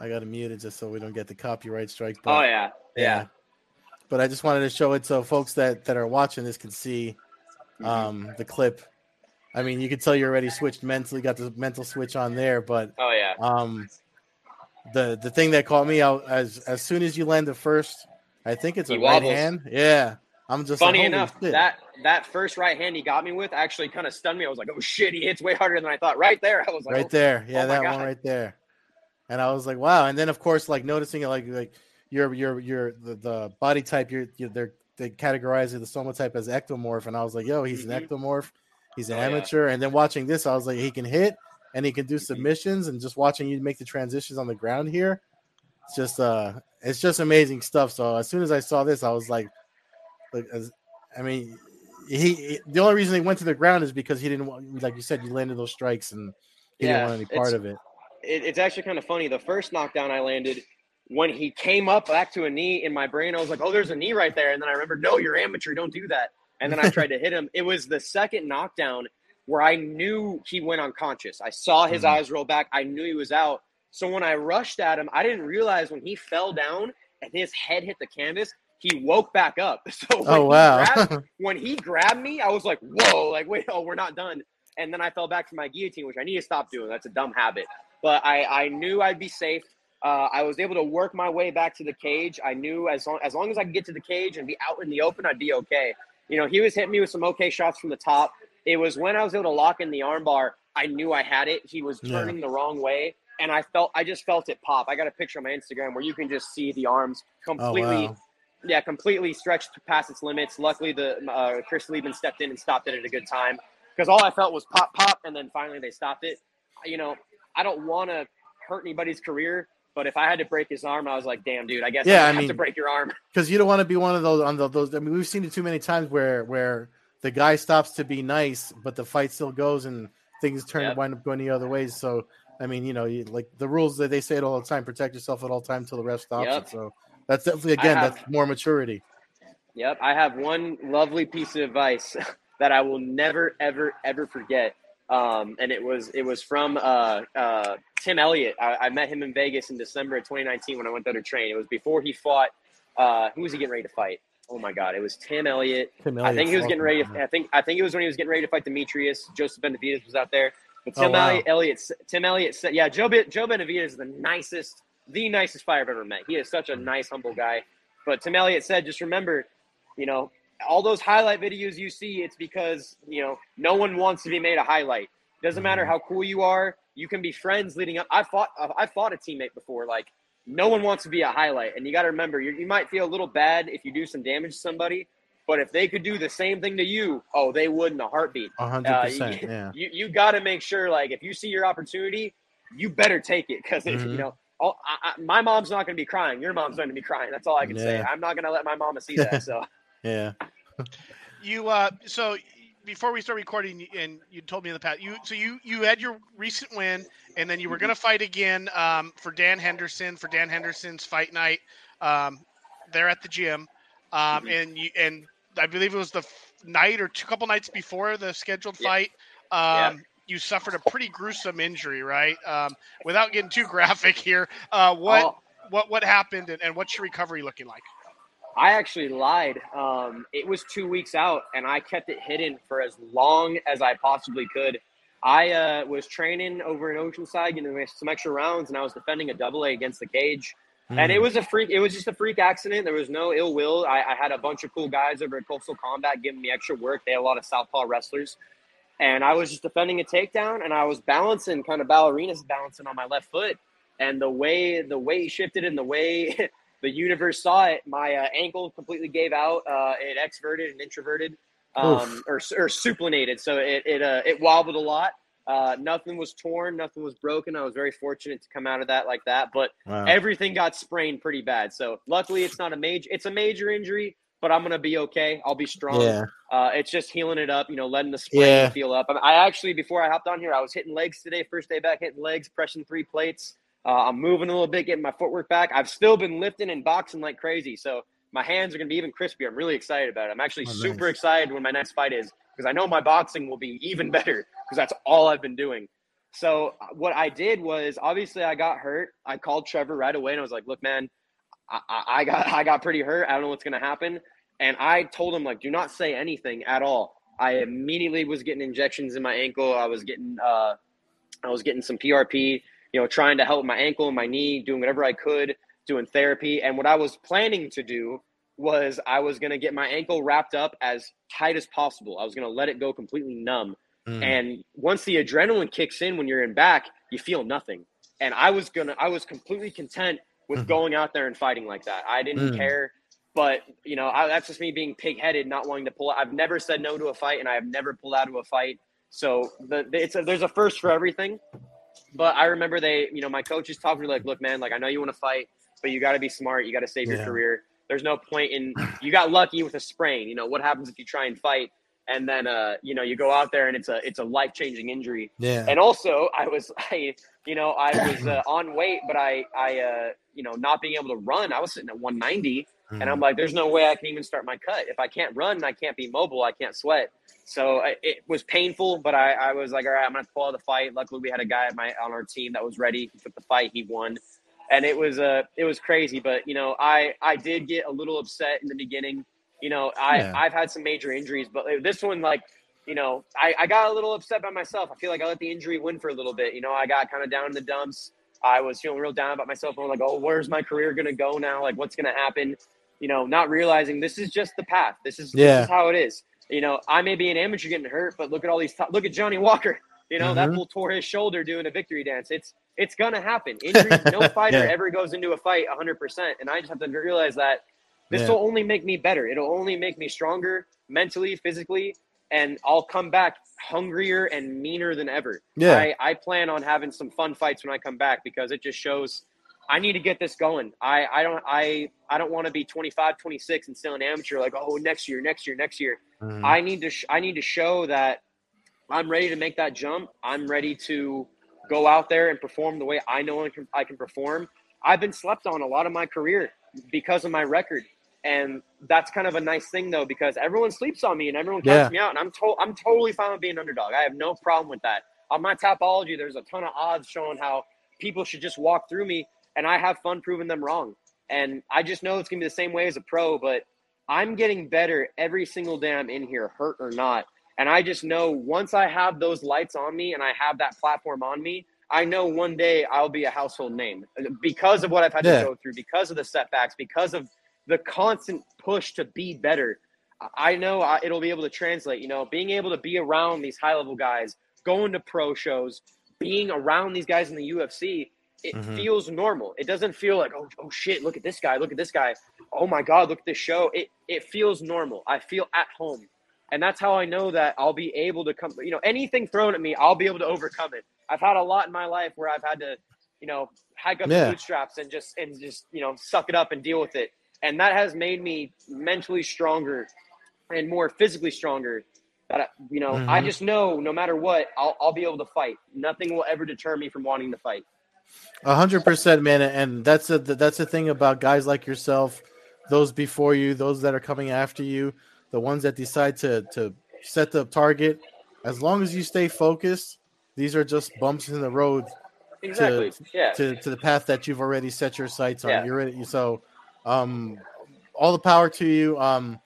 Speaker 3: I got to mute it just so we don't get the copyright strike. But,
Speaker 2: Oh yeah, yeah.
Speaker 3: But I just wanted to show it so folks that that are watching this can see
Speaker 2: Mhm.
Speaker 3: um the clip. I mean, you can tell you're already switched mentally, got the mental switch on there, but
Speaker 2: Oh yeah.
Speaker 3: um the the thing that caught me out as as soon as you land the first, I think it's a
Speaker 2: He
Speaker 3: right
Speaker 2: wobbles.
Speaker 3: hand. Yeah. I'm just
Speaker 2: Funny
Speaker 3: like,
Speaker 2: enough,
Speaker 3: shit.
Speaker 2: that that first right hand he got me with actually kind of stunned me. I was like, oh shit, he hits way harder than I thought. Right there, I was like,
Speaker 3: right
Speaker 2: oh,
Speaker 3: there. Yeah,
Speaker 2: oh
Speaker 3: that one right there. And I was like, wow. And then of course, like noticing it, like like your your your the, the body type, you're, you're they're they categorize the somatotype as ectomorph, and I was like, yo, he's
Speaker 2: Mhm.
Speaker 3: an ectomorph. He's an
Speaker 2: Oh, yeah.
Speaker 3: amateur. And then watching this, I was like, he can hit and he can do submissions, and just watching you make the transitions on the ground here, it's just uh, it's just amazing stuff. So as soon as I saw this, I was like, like as, I mean. He, he the only reason he went to the ground is because he didn't want, like you said, you landed those strikes and he
Speaker 2: Yeah,
Speaker 3: didn't want any part of it.
Speaker 2: it, it's actually kind of funny. The first knockdown I landed, when he came up back to a knee in my brain, I was like, "Oh, there's a knee right there." And then I remembered, "No, you're amateur. Don't do that." And then I tried to hit him. It was the second knockdown where I knew he went unconscious. I saw his
Speaker 3: Mhm.
Speaker 2: eyes roll back. I knew he was out. So when I rushed at him, I didn't realize when he fell down and his head hit the canvas, he woke back up. So when
Speaker 3: Oh
Speaker 2: he grabbed- when he grabbed me, I was like, whoa, like, wait, oh, we're not done. And then I fell back for my guillotine, which I need to stop doing. That's a dumb habit. But I, I knew I'd be safe. Uh, I was able to work my way back to the cage. I knew as long, as long as I could get to the cage and be out in the open, I'd be okay. You know, he was hitting me with some okay shots from the top. It was when I was able to lock in the armbar, I knew I had it. He was
Speaker 3: Yeah.
Speaker 2: turning the wrong way. And I felt, I just felt it pop. I got a picture on my Instagram where you can just see the arms
Speaker 3: oh
Speaker 2: completely
Speaker 3: wow!
Speaker 2: Yeah, completely stretched past its limits. Luckily, the uh, Chris Leben stepped in and stopped it at a good time because all I felt was pop, pop, and then finally they stopped it. You know, I don't want to hurt anybody's career, but if I had to break his arm, I was like, damn, dude, I guess
Speaker 3: Yeah,
Speaker 2: I
Speaker 3: I
Speaker 2: have to break your arm.
Speaker 3: Because you don't want to be one of those on the, those. I mean, we've seen it too many times where where the guy stops to be nice, but the fight still goes and things turn
Speaker 2: Yep.
Speaker 3: wind up going the other ways. So I mean, you know, you, like the rules that they say it all the time: protect yourself at all time till the ref stops
Speaker 2: Yep.
Speaker 3: it. So that's definitely again
Speaker 2: have-
Speaker 3: that's more maturity.
Speaker 2: Yep, I have one lovely piece of advice that I will never, ever, ever forget. Um, and it was it was from uh, uh, Tim Elliott. I, I met him in Vegas in December of 2019 when I went there to train. It was before he fought. Uh, who was he getting ready to fight? Oh my God! It was Tim Elliott.
Speaker 3: Tim
Speaker 2: I think he was getting ready. To, I think I think it was when he was getting ready to fight Demetrious. Joseph Benavidez was out there, but
Speaker 3: Oh,
Speaker 2: Tim
Speaker 3: wow.
Speaker 2: Elliott, Tim Elliott said, "Yeah, Joe Joe Benavidez is the nicest, the nicest fighter I've ever met. He is such a nice, humble guy." But Tim Elliott said, "Just remember, you know, all those highlight videos you see, it's because you know no one wants to be made a highlight. Doesn't matter
Speaker 3: Mm-hmm.
Speaker 2: how cool you are. You can be friends leading up. I fought. I fought a teammate before. Like no one wants to be a highlight, and you got to remember, you you might feel a little bad if you do some damage to somebody, but if they could do the same thing to you, oh, they would in a heartbeat.
Speaker 3: A hundred
Speaker 2: Uh,
Speaker 3: percent.
Speaker 2: you-
Speaker 3: Yeah.
Speaker 2: You you got to make sure, like, if you see your opportunity, you better take it because
Speaker 3: Mhm.
Speaker 2: you know. All, I, I, my mom's not going to be crying. Your mom's going to be crying. That's all I can say. I'm not going to let my mama see that. So
Speaker 3: Yeah.
Speaker 1: You uh so before we start recording, and you told me in the past, you so you you had your recent win, and then you were
Speaker 2: Mm-hmm.
Speaker 1: going to fight again um, for Dan Henderson for Dan Henderson's fight night. Um, there at the gym, um,
Speaker 2: Mhm.
Speaker 1: and you and I believe it was the f- night or two couple nights before the scheduled
Speaker 2: Yeah.
Speaker 1: fight.
Speaker 2: Yeah.
Speaker 1: You suffered a pretty gruesome injury, right? Um, without getting too graphic here, uh, what
Speaker 2: I'll-
Speaker 1: what what happened, and, and what's your recovery looking like?
Speaker 2: I actually lied. Um, it was two weeks out, and I kept it hidden for as long as I possibly could. I uh, was training over in Oceanside, you know, some extra rounds, and I was defending a double A against the cage. And it was a freak. It was just a freak accident. There was no ill will. I, I had a bunch of cool guys over at Coastal Combat giving me extra work. They had a lot of southpaw wrestlers, and I was just defending a takedown, and I was balancing, kind of ballerinas balancing on my left foot. And the way the weight shifted and the way the universe saw it, my uh, ankle completely gave out. Uh, it exverted and introverted, um, or, or supinated. So it it uh, it wobbled a lot. Uh, nothing was torn, nothing was broken. I was very fortunate to come out of that like that, but
Speaker 3: Wow.
Speaker 2: everything got sprained pretty bad. So luckily, it's not a major. It's a major injury, but I'm gonna be okay. I'll be strong.
Speaker 3: yeah.
Speaker 2: Uh, it's just healing it up, you know, letting the sprain
Speaker 3: Yeah.
Speaker 2: heal up. I, mean, I actually, before I hopped on here, I was hitting legs today. First day back hitting legs, pressing three plates. Uh, I'm moving a little bit, getting my footwork back. I've still been lifting and boxing like crazy. So my hands are going to be even crispier. I'm really excited about it. I'm actually
Speaker 3: Oh,
Speaker 2: super
Speaker 3: nice.
Speaker 2: excited when my next fight is because I know my boxing will be even better because that's all I've been doing. So uh, what I did was obviously I got hurt. I called Trevor right away and I was like, "Look, man, I, I, got I got pretty hurt. I don't know what's going to happen." And I told him like, "Do not say anything at all." I immediately was getting injections in my ankle. I was getting uh, I was getting some PRP. You know, trying to help my ankle and my knee, doing whatever I could, doing therapy. And what I was planning to do was I was going to get my ankle wrapped up as tight as possible. I was going to let it go completely numb.
Speaker 3: Mm.
Speaker 2: And once the adrenaline kicks in when you're in back, you feel nothing. And I was gonna, I was completely content with
Speaker 3: Mhm.
Speaker 2: going out there and fighting like that. I didn't
Speaker 3: Mm.
Speaker 2: care. But you know, I, that's just me being pig-headed, not wanting to pull. Out. I've never said no to a fight, and I have never pulled out of a fight. So the, it's a, there's a first for everything. But I remember they, you know, my coaches talking to me like, "Look, man, like I know you want to fight, but you got to be smart. You got to save your career. There's no point in you got lucky with a sprain. You know what happens if you try and fight and then uh, you know you go out there and it's a it's a life changing injury.
Speaker 3: yeah.
Speaker 2: And also, I was I you know I was uh, on weight, but I I uh, you know not being able to run. I was sitting at 190, and
Speaker 3: Mm.
Speaker 2: I'm like, there's no way I can even start my cut if I can't run and I can't be mobile. I can't sweat. So I- it was painful, but I, I was like, all right, I'm gonna pull out the fight. Luckily, we had a guy at my on our team that was ready. He took the fight. He won and it was uh it was crazy but you know i i did get a little upset in the beginning you know i
Speaker 3: Yeah.
Speaker 2: i've had some major injuries but this one like you know I, I got a little upset by myself i feel like i let the injury win for a little bit you know i got kind of down in the dumps i was feeling real down about myself i'm like oh where's my career gonna go now like what's gonna happen you know not realizing this is just the path this is
Speaker 3: Yeah.
Speaker 2: this is how it is you know i may be an amateur getting hurt but look at all these top, look at johnny walker you know that
Speaker 3: Mhm.
Speaker 2: fool tore his shoulder doing a victory dance it's it's gonna happen. Injuries, no fighter
Speaker 3: Yeah.
Speaker 2: ever goes into a fight 100%. And I just have to realize that this
Speaker 3: Yeah.
Speaker 2: will only make me better. It'll only make me stronger mentally, physically, and I'll come back hungrier and meaner than ever.
Speaker 3: Yeah.
Speaker 2: I, I plan on having some fun fights when I come back because it just shows I need to get this going. I, I don't I I don't want to be 25, 26 and still an amateur like, oh, next year, next year, next year.
Speaker 3: Mm.
Speaker 2: I need to sh- I need to show that I'm ready to make that jump. I'm ready to go out there and perform the way I know I can, I can perform. I've been slept on a lot of my career because of my record, and that's kind of a nice thing though because everyone sleeps on me and everyone counts
Speaker 3: Yeah.
Speaker 2: me out, and I'm to- I'm totally fine with being an underdog. I have no problem with that. On my Tapology, there's a ton of odds showing how people should just walk through me, and I have fun proving them wrong. And I just know it's gonna be the same way as a pro, but I'm getting better every single day I'm in here, hurt or not. And I just know once I have those lights on me and I have that platform on me, I know one day I'll be a household name because of what I've had
Speaker 3: Yeah.
Speaker 2: to go through, because of the setbacks, because of the constant push to be better. I know I, it'll be able to translate. You know, being able to be around these high level guys, going to pro shows, being around these guys in the UFC, it
Speaker 3: Mhm.
Speaker 2: feels normal. It doesn't feel like oh oh shit, look at this guy, look at this guy. Oh my god, look at this show. It it feels normal. I feel at home. And that's how I know that I'll be able to come, you know, anything thrown at me, I'll be able to overcome it. I've had a lot in my life where I've had to, you know, hike up
Speaker 3: Yeah.
Speaker 2: the bootstraps and just and just, you know, suck it up and deal with it. And that has made me mentally stronger and more physically stronger That I, you know, mm-hmm. I just know no matter what, I'll I'll be able to fight. Nothing will ever deter me from wanting to fight.
Speaker 3: A hundred percent, man, and that's a that's the thing about guys like yourself, those before you, those that are coming after you, the ones that decide to to set the target. As long as you stay focused, these are just bumps in the road
Speaker 2: exactly.
Speaker 3: to,
Speaker 2: yeah.
Speaker 3: to, to the path that you've already set your sights on. Yeah. You're ready. So, um, all the power to you. Um,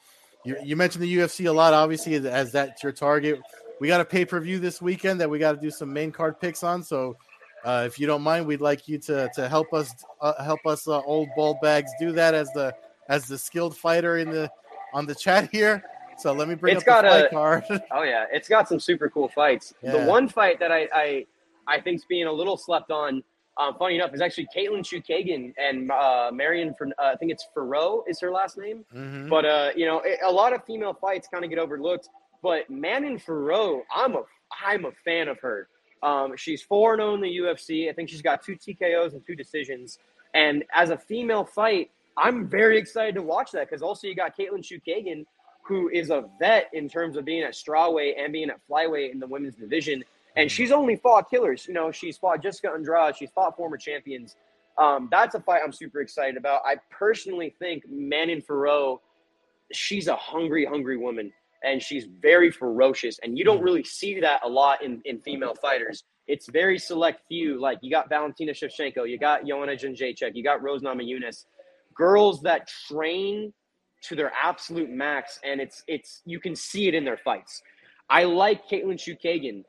Speaker 3: you, you mentioned the UFC a lot, obviously, as that's your target. We got a pay per view this weekend that we got to do some main card picks on. So, uh, if you don't mind, we'd like you to to help us uh, help us uh, old ball bags do that as the as the skilled fighter in the on the chat here. So let me bring
Speaker 2: it's
Speaker 3: up
Speaker 2: got
Speaker 3: the
Speaker 2: a,
Speaker 3: card.
Speaker 2: oh yeah, it's got some super cool fights. Yeah. The one fight that I, I I think's being a little slept on. Um, funny enough, is actually Katlyn Chookagian and uh, Marion. From uh, I think it's Fiorot is her last name. Mm-hmm. But uh, you know, it, a lot of female fights kind of get overlooked. But Manon Fiorot, I'm a I'm a fan of her. Um, she's four zero oh in the UFC. I think she's got two TKOs and two decisions. And as a female fight, I'm very excited to watch that because also you got Katlyn Chookagian, who is a vet in terms of being at strawweight and being at flyweight in the women's division. And mm-hmm. she's only fought killers. You know, she's fought Jessica Andrade. She's fought former champions. Um, that's a fight I'm super excited about. I personally think Manon Fiorot, she's a hungry, hungry woman, and she's very ferocious. And you don't mm-hmm. really see that a lot in, in female fighters. It's very select few. Like you got Valentina Shevchenko, you got Joanna Jędrzejczyk, you got Rose Namajunas, girls that train to their absolute max, and it's it's you can see it in their fights. I like Katlyn Chookagian.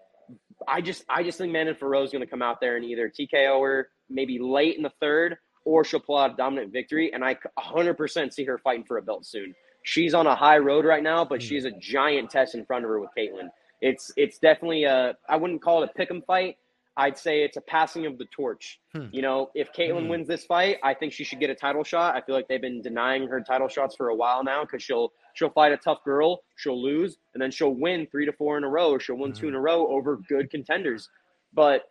Speaker 2: I just I just think Manon Fiorot is going to come out there and either TKO her maybe late in the third, or she'll pull out a dominant victory. And I 100% see her fighting for a belt soon. She's on a high road right now, but she's a hmm. giant test in front of her with Katlyn. It's it's definitely a I wouldn't call it a pick'em fight, I'd say it's a passing of the torch. Hmm. You know, if Katlyn hmm. wins this fight, I think she should get a title shot. I feel like they've been denying her title shots for a while now because she'll she'll fight a tough girl, she'll lose, and then she'll win three to four in a row, or she'll win hmm. two in a row over good contenders. But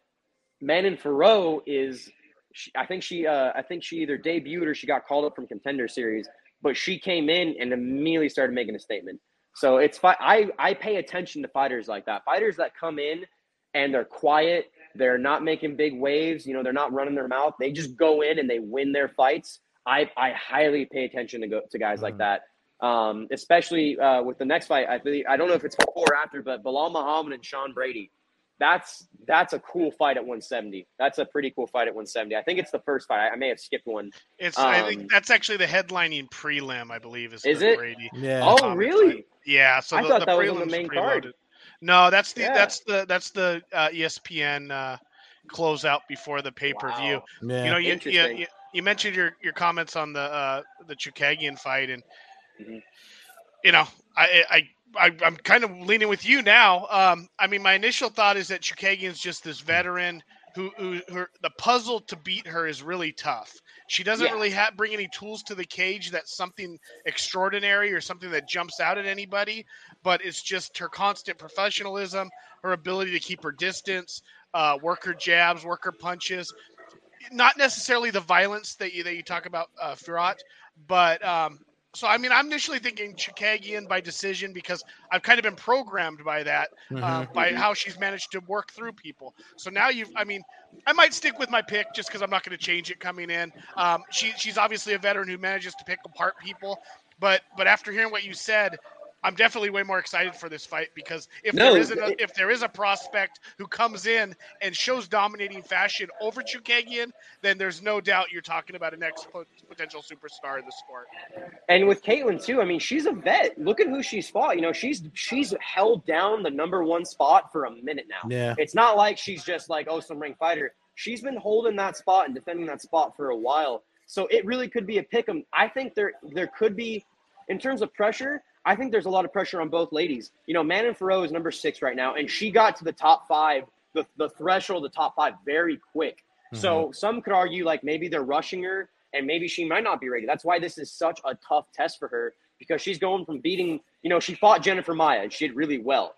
Speaker 2: Manon Fiorot is, she, I think she, uh, I think she either debuted or she got called up from contender series, but she came in and immediately started making a statement. So it's I I pay attention to fighters like that, fighters that come in and they're quiet they're not making big waves. You know, they're not running their mouth. They just go in and they win their fights. I, I highly pay attention to go to guys mm like that. Um, especially uh, with the next fight. I believe I don't know if it's before or after, but Belal Muhammad and Sean Brady. That's that's a cool fight at 170. That's a pretty cool fight at 170. I think it's the first fight. I, I may have skipped one.
Speaker 1: It's um, I think um, that's actually the headlining prelim. I believe is
Speaker 2: is it
Speaker 1: Brady.
Speaker 3: Yeah.
Speaker 2: Oh, really?
Speaker 1: Fight. Yeah. So
Speaker 2: I
Speaker 1: the,
Speaker 2: thought
Speaker 1: the
Speaker 2: that was on the main card.
Speaker 1: No, that's the yeah. that's the that's the uh, ESPN uh, closeout before the pay per view. Wow. Yeah. You know, you, you, you, mentioned your, your comments on the uh, the Chookagian fight, and mm-hmm. you know, I, I I, am kind of leaning with you now. Um, I mean, my initial thought is that Chookagian's just this veteran who, who, who, the puzzle to beat her is really tough. She doesn't yeah. really have, bring any tools to the cage that's something extraordinary or something that jumps out at anybody, but it's just her constant professionalism, her ability to keep her distance, uh, work her jabs, work her punches. Not necessarily the violence that you that you talk about, uh, Firat, but um, so I mean, I'm initially thinking Chookagian by decision because I've kind of been programmed by that, mm-hmm. uh, by how she's managed to work through people. So now you've, I mean, I might stick with my pick just because I'm not going to change it coming in. Um, she, she's obviously a veteran who manages to pick apart people, but but after hearing what you said, I'm definitely way more excited for this fight because if no, there is a, if there is a prospect who comes in and shows dominating fashion over Chookagian, then there's no doubt you're talking about a next potential superstar in the sport.
Speaker 2: And with Katlyn too, I mean, she's a vet. Look at who she's fought. You know, she's she's held down the number one spot for a minute now.
Speaker 3: Yeah,
Speaker 2: it's not like she's just like oh some ring fighter. She's been holding that spot and defending that spot for a while. So it really could be a pick 'em. I think there there could be, in terms of pressure I think there's a lot of pressure on both ladies. You know, Manon Fiorot is number six right now, and she got to the top five, the, the threshold, the top five, very quick. Mm-hmm. So some could argue like maybe they're rushing her, and maybe she might not be ready. That's why this is such a tough test for her because she's going from beating, you know, she fought Jennifer Maya and she did really well.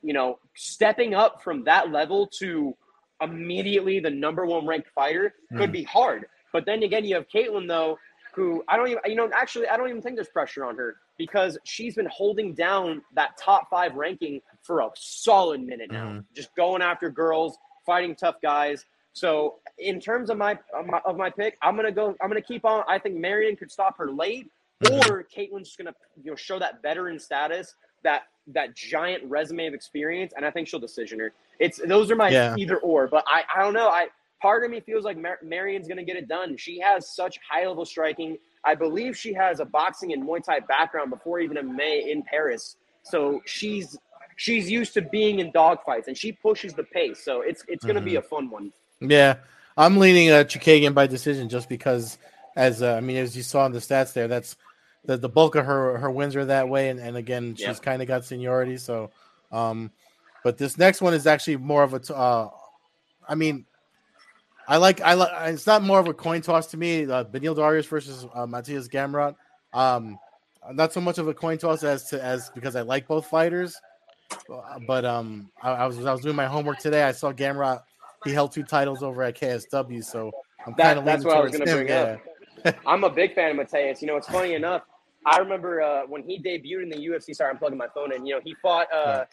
Speaker 2: You know, stepping up from that level to immediately the number one ranked fighter could mm. be hard. But then again, you have Katlyn though, who I don't even, you know, actually, I don't even think there's pressure on her because she's been holding down that top five ranking for a solid minute now,
Speaker 3: Mhm.
Speaker 2: just going after girls, fighting tough guys. So in terms of my, of my of my pick, I'm gonna go. I'm gonna keep on. I think Marion could stop her late,
Speaker 3: Mhm.
Speaker 2: or Katlyn's just gonna you know show that veteran status, that that giant resume of experience, and I think she'll decision her. It's those are my
Speaker 3: Yeah.
Speaker 2: either or, but I I don't know. I part of me feels like Mar- Marion's gonna get it done. She has such high level striking. I believe she has a boxing and Muay Thai background before even MMA in Paris. So she's she's used to being in dogfights and she pushes the pace. So it's it's gonna be a fun one.
Speaker 3: Yeah, I'm leaning uh, Chookagian by decision just because, as uh, I mean, as you saw in the stats there, that's the, the bulk of her her wins are that way, and, and again, she's
Speaker 2: Yeah.
Speaker 3: kind of got seniority. So, um, but this next one is actually more of a. T- uh, I mean, I like I like it's not more of a coin toss to me. Uh, Beneil Dariush versus uh, Matthias Gamrot. Um, not so much of a coin toss as to as because I like both fighters. Uh, But um, I, I was I was doing my homework today. I saw Gamrot. He held two titles over at KSW, so I'm kind of
Speaker 2: that's what I was gonna bring
Speaker 3: Yeah.
Speaker 2: up. I'm a big fan of Mateus. You know, it's funny enough. I remember uh, when he debuted in the UFC. Sorry, I'm plugging my phone in. You know, he fought. Uh,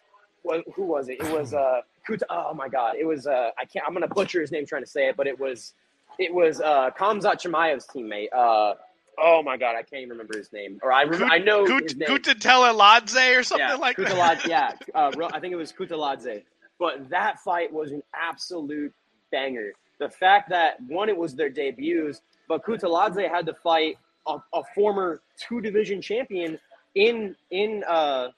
Speaker 2: well, who was it? It was uh, Kuta. Oh my God! It was. Uh, I can't. I'm gonna butcher his name trying to say it, but it was. It was uh, Khamzat Chimaev's teammate. Uh, oh my God! I can't even remember his name. Or I. Rem- I know
Speaker 1: Gut-
Speaker 2: his name.
Speaker 1: Gutateladze or something
Speaker 2: yeah,
Speaker 1: like that.
Speaker 2: Yeah, uh, I think it was Kutaladze. But that fight was an absolute banger. The fact that one, it was their debuts, but Kutaladze had to fight a, a former two division champion in in uh,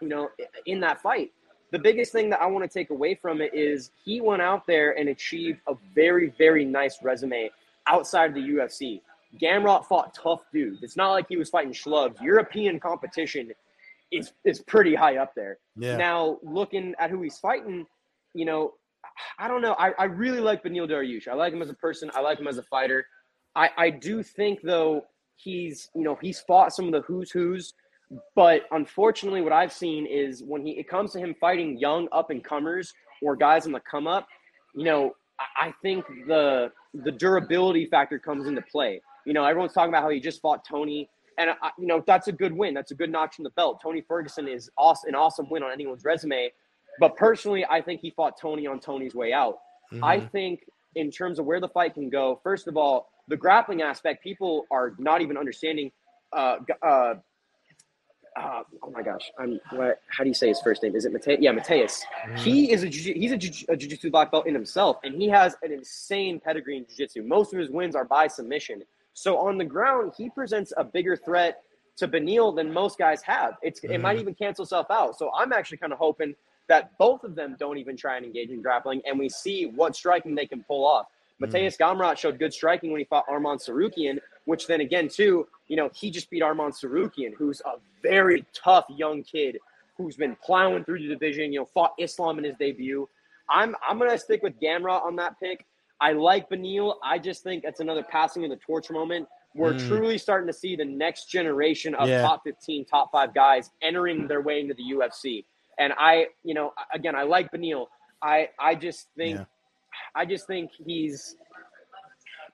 Speaker 2: you know in that fight. The biggest thing that I want to take away from it is he went out there and achieved a very very nice resume outside of the UFC. Gamrot fought tough dudes. It's not like he was fighting schlubs. European competition is is pretty high up there.
Speaker 3: Yeah.
Speaker 2: Now, looking at who he's fighting, you know, I don't know. I, I really like Beneil Dariush. I like him as a person. I like him as a fighter. I, I do think though he's you know he's fought some of the who's who's, but unfortunately, what I've seen is when he it comes to him fighting young up and comers or guys on the come up, you know, I, I think the the durability factor comes into play. You know, everyone's talking about how he just fought Tony, and I, you know that's a good win. That's a good notch in the belt. Tony Ferguson is awesome, an awesome win on anyone's resume. But personally, I think he fought Tony on Tony's way out. I
Speaker 3: Mhm.
Speaker 2: think in terms of where the fight can go, first of all, the grappling aspect, people are not even understanding. Uh, uh, uh, oh my gosh, I'm what? How do you say his first name? Is it Mateus? Yeah, Mateus. He is a he's a, jiu- a jiu-jitsu black belt in himself, and he has an insane pedigree in jiu-jitsu. Most of his wins are by submission. So on the ground, he presents a bigger threat to Beneil than most guys have. It's it might
Speaker 3: Mhm.
Speaker 2: even cancel itself out. So I'm actually kind of hoping that both of them don't even try and engage in grappling, and we see what striking they can pull off. Mateus Gamrot showed good striking when he fought Arman Tsarukyan, which then again too, you know, he just beat Arman Tsarukyan, who's a very tough young kid who's been plowing through the division. You know, fought Islam in his debut. I'm I'm gonna stick with Gamrot on that pick. I like Beneil. I just think it's another passing of the torch moment. We're
Speaker 3: Mm.
Speaker 2: truly starting to see the next generation of
Speaker 3: Yeah.
Speaker 2: top 15, top five guys entering their way into the UFC. And I, you know, again, I like Beneil. I I just think
Speaker 3: Yeah.
Speaker 2: I just think he's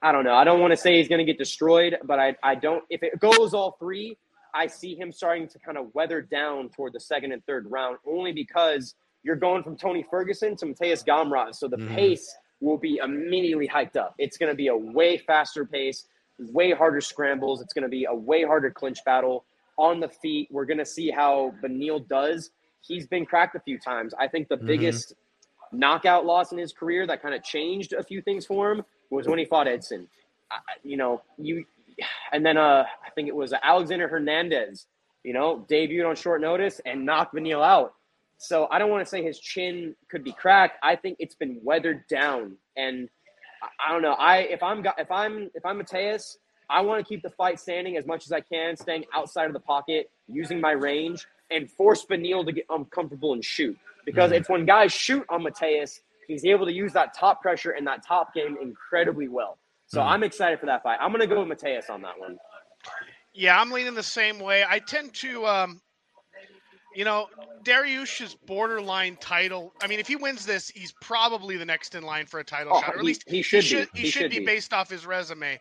Speaker 2: I don't know. I don't want to say he's going to get destroyed, but I I don't if it goes all three, I see him starting to kind of weather down toward the second and third round only because you're going from Tony Ferguson to Mateus Gamrot, so the
Speaker 3: Mhm.
Speaker 2: pace will be immediately hiked up. It's going to be a way faster pace, way harder scrambles. It's going to be a way harder clinch battle on the feet. We're going to see how Beneil does. He's been cracked a few times. I think the
Speaker 3: Mhm.
Speaker 2: biggest knockout loss in his career that kind of changed a few things for him was when he fought Edson. I, you know, you and then uh I think it was Alexander Hernandez, you know, debuted on short notice and knocked Beneil out. So I don't want to say his chin could be cracked. I think it's been weathered down, and I- don't know. I if I'm if I'm if I'm Mateus, I want to keep the fight standing as much as I can, staying outside of the pocket, using my range, and force Beneil to get uncomfortable and shoot. Because
Speaker 3: Mhm.
Speaker 2: it's when guys shoot on Mateus, he's able to use that top pressure and that top game incredibly well. So
Speaker 3: Mhm.
Speaker 2: I'm excited for that fight. I'm gonna go with Mateus on that one.
Speaker 1: Yeah, I'm leaning the same way. I tend to, um, you know, Dariush's borderline title. I mean, if he wins this, he's probably the next in line for a title
Speaker 2: Oh,
Speaker 1: shot, or at
Speaker 2: he-
Speaker 1: least
Speaker 2: he should
Speaker 1: he should,
Speaker 2: be.
Speaker 1: he should be based off his resume.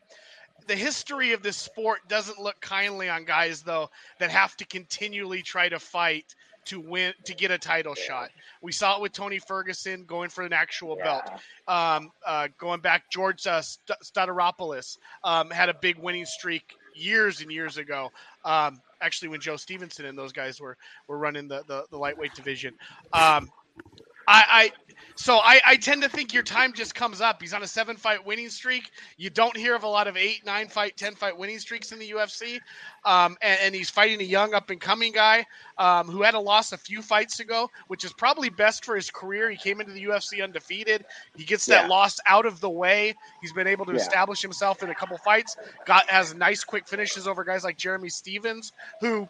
Speaker 1: the history of this sport doesn't look kindly on guys though that have to continually try to fight to win to get a title shot. We saw it with Tony Ferguson going for an actual
Speaker 2: Yeah.
Speaker 1: belt. Um, uh, going back, George uh, St- um, had a big winning streak years and years ago. Um, actually, when Joe Stevenson and those guys were were running the the, the lightweight division. I, I so I, I tend to think your time just comes up. He's on a seven fight winning streak. You don't hear of a lot of eight, nine fight, ten fight winning streaks in the UFC. Um, and, and he's fighting a young up and coming guy um, who had a loss a few fights ago, which is probably best for his career. He came into the UFC undefeated. He gets that
Speaker 2: Yeah.
Speaker 1: loss out of the way. He's been able to
Speaker 2: Yeah.
Speaker 1: establish himself in a couple fights. Got has nice quick finishes over guys like Jeremy Stephens, who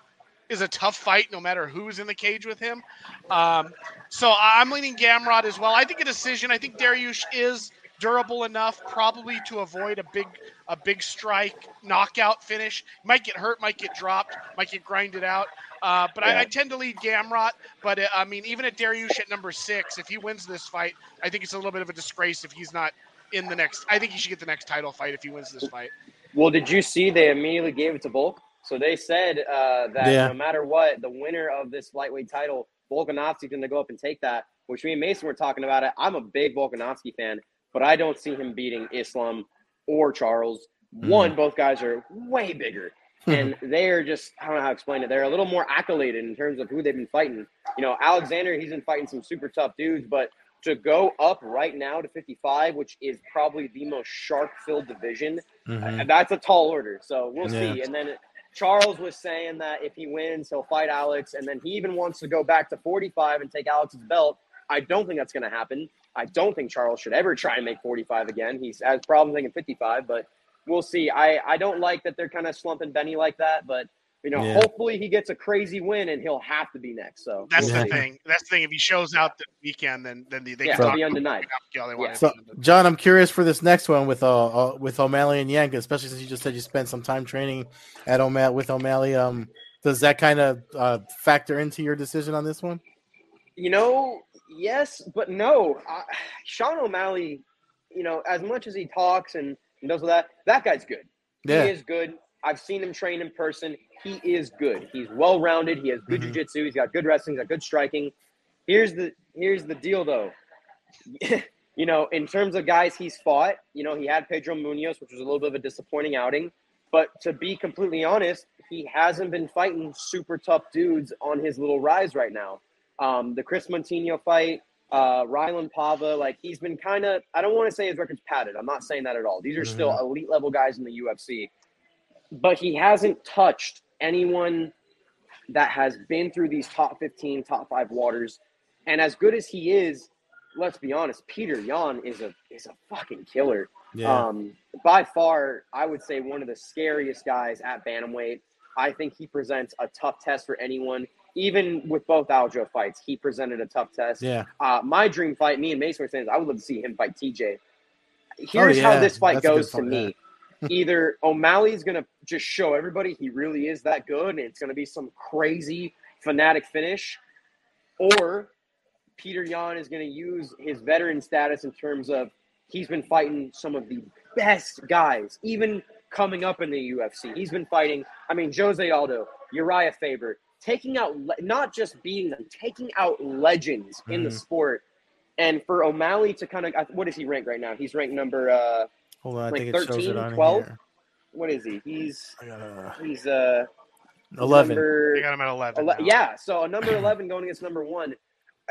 Speaker 1: is a tough fight no matter who's in the cage with him. Um, so I'm leaning Gamrot as well. I think a decision. I think Dariush is durable enough, probably to avoid a big a big strike knockout finish. Might get hurt, might get dropped, might get grinded out. Uh, but I, I tend to lead Gamrot. But uh, I mean, even at Dariush at number six, if he wins this fight, I think it's a little bit of a disgrace if he's not in the next. I think he should get the next title fight if he wins this fight.
Speaker 2: Well, did you see they immediately gave it to Volk? So they said uh, that
Speaker 3: Yeah.
Speaker 2: no matter what, the winner of this lightweight title, Volkanovski's going to go up and take that. Which me and Mason were talking about it. I'm a big Volkanovski fan, but I don't see him beating Islam or Charles. One, both guys are way bigger, and they are just I don't know how to explain it. They're a little more accoladed in terms of who they've been fighting. You know, Alexander, he's been fighting some super tough dudes, but to go up right now to 55, which is probably the most shark-filled division,
Speaker 3: Mhm.
Speaker 2: uh, that's a tall order. So we'll
Speaker 3: Yeah.
Speaker 2: see. And then Charles was saying that if he wins, he'll fight Alex, and then he even wants to go back to 45 and take Alex's belt. I don't think that's going to happen. I don't think Charles should ever try and make 45 again. He has problems making 55, but we'll see. I, I don't like that they're kind of slumping Benny like that, but you know,
Speaker 3: Yeah.
Speaker 2: hopefully he gets a crazy win and he'll have to be next. So
Speaker 1: That's
Speaker 2: we'll
Speaker 1: the thing. That's the thing. If he shows out the weekend, then then they, they
Speaker 2: Yeah,
Speaker 1: can
Speaker 2: he'll
Speaker 1: talk
Speaker 2: be undenied.
Speaker 1: all.
Speaker 2: Yeah.
Speaker 3: So, John, I'm curious for this next one with uh, uh with O'Malley and Yank, especially since you just said you spent some time training at O'Malley with O'Malley. Um, does that kind of uh, factor into your decision on this one?
Speaker 2: You know, yes, but no. I, Sean O'Malley, you know, as much as he talks and, and does all that, that guy's good.
Speaker 3: Yeah.
Speaker 2: He is good. I've seen him train in person. He is good. He's well rounded. He has good
Speaker 3: Mhm.
Speaker 2: jiu-jitsu. He's got good wrestling. He's got good striking. Here's the here's the deal though. you know, in terms of guys he's fought, you know, he had Pedro Munhoz, which was a little bit of a disappointing outing. But to be completely honest, he hasn't been fighting super tough dudes on his little rise right now. Um, the Kris Moutinho fight, uh, Raulian Paiva, like he's been kind of, I don't want to say his record's padded. I'm not saying that at all. These are still elite level guys in the UFC. But he hasn't touched anyone that has been through these top 15, top five waters. And as good as he is, let's be honest, Peter Yan is a is a fucking killer.
Speaker 3: Yeah.
Speaker 2: Um, by far, I would say one of the scariest guys at bantamweight. I think he presents a tough test for anyone. Even with both Aljo fights, he presented a tough test.
Speaker 3: yeah.
Speaker 2: Uh, my dream fight, me and Mason were saying, I would love to see him fight TJ. Here's
Speaker 3: Oh, yeah.
Speaker 2: how this fight
Speaker 3: That's
Speaker 2: goes to
Speaker 3: fight,
Speaker 2: me. Either O'Malley's going to just show everybody he really is that good, and it's going to be some crazy fanatic finish, or Peter Yan is going to use his veteran status in terms of he's been fighting some of the best guys, even coming up in the UFC. He's been fighting, I mean, Jose Aldo, Urijah Faber, taking out, not just beating them, taking out legends in the
Speaker 3: Mhm.
Speaker 2: sport. And for O'Malley to kind of, what is he ranked right now? He's ranked number, uh,
Speaker 3: Hold on, I
Speaker 2: like
Speaker 3: think it shows
Speaker 2: 13,
Speaker 3: it on
Speaker 2: 12?
Speaker 3: here.
Speaker 2: what is he? He's,
Speaker 3: I got uh,
Speaker 2: he's, uh,
Speaker 3: eleven.
Speaker 2: number-
Speaker 1: They got him at eleven.
Speaker 2: Ele- yeah, so a number 11 going against number one.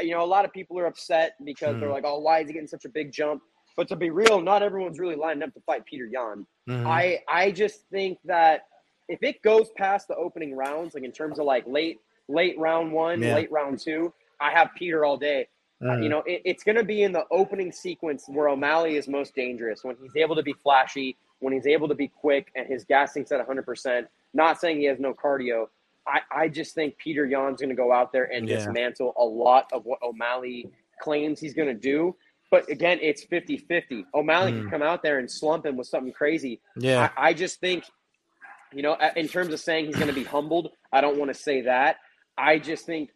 Speaker 2: You know, a lot of people are upset because they're
Speaker 3: Hmm.
Speaker 2: like, oh, why is he getting such a big jump? But to be real, not everyone's really lining up to fight Peter Yan.
Speaker 3: Mhm.
Speaker 2: I, I just think that if it goes past the opening rounds, like in terms of like late, late round one,
Speaker 3: Yeah.
Speaker 2: late round two, I have Peter all day. Uh, you know, it, it's going to be in the opening sequence where O'Malley is most dangerous when he's able to be flashy, when he's able to be quick, and his gassing's at 100%. Not saying he has no cardio. I, I just think Peter Yan's going to go out there and
Speaker 3: Yeah.
Speaker 2: dismantle a lot of what O'Malley claims he's going to do. But again, it's 50 50. O'Malley
Speaker 3: Mm.
Speaker 2: can come out there and slump him with something crazy.
Speaker 3: yeah.
Speaker 2: I, I just think, you know, in terms of saying he's going to be humbled, I don't want to say that. I just think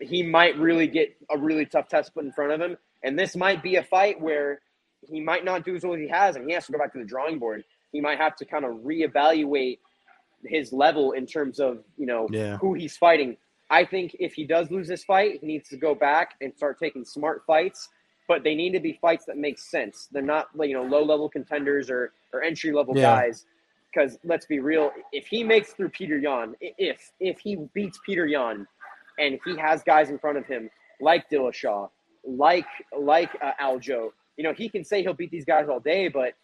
Speaker 2: he might really get a really tough test put in front of him. And this might be a fight where he might not do as well as he has and he has to go back to the drawing board. he might have to kind of reevaluate his level in terms of you know
Speaker 3: Yeah.
Speaker 2: who he's fighting. I think if he does lose this fight, he needs to go back and start taking smart fights. But they need to be fights that make sense. They're not you know low level contenders or or entry level
Speaker 3: Yeah.
Speaker 2: guys. Because let's be real, if he makes through Peter Yan, if if he beats Peter Yan, and he has guys in front of him like Dillashaw, like like uh, Aljo, you know he can say he'll beat these guys all day, but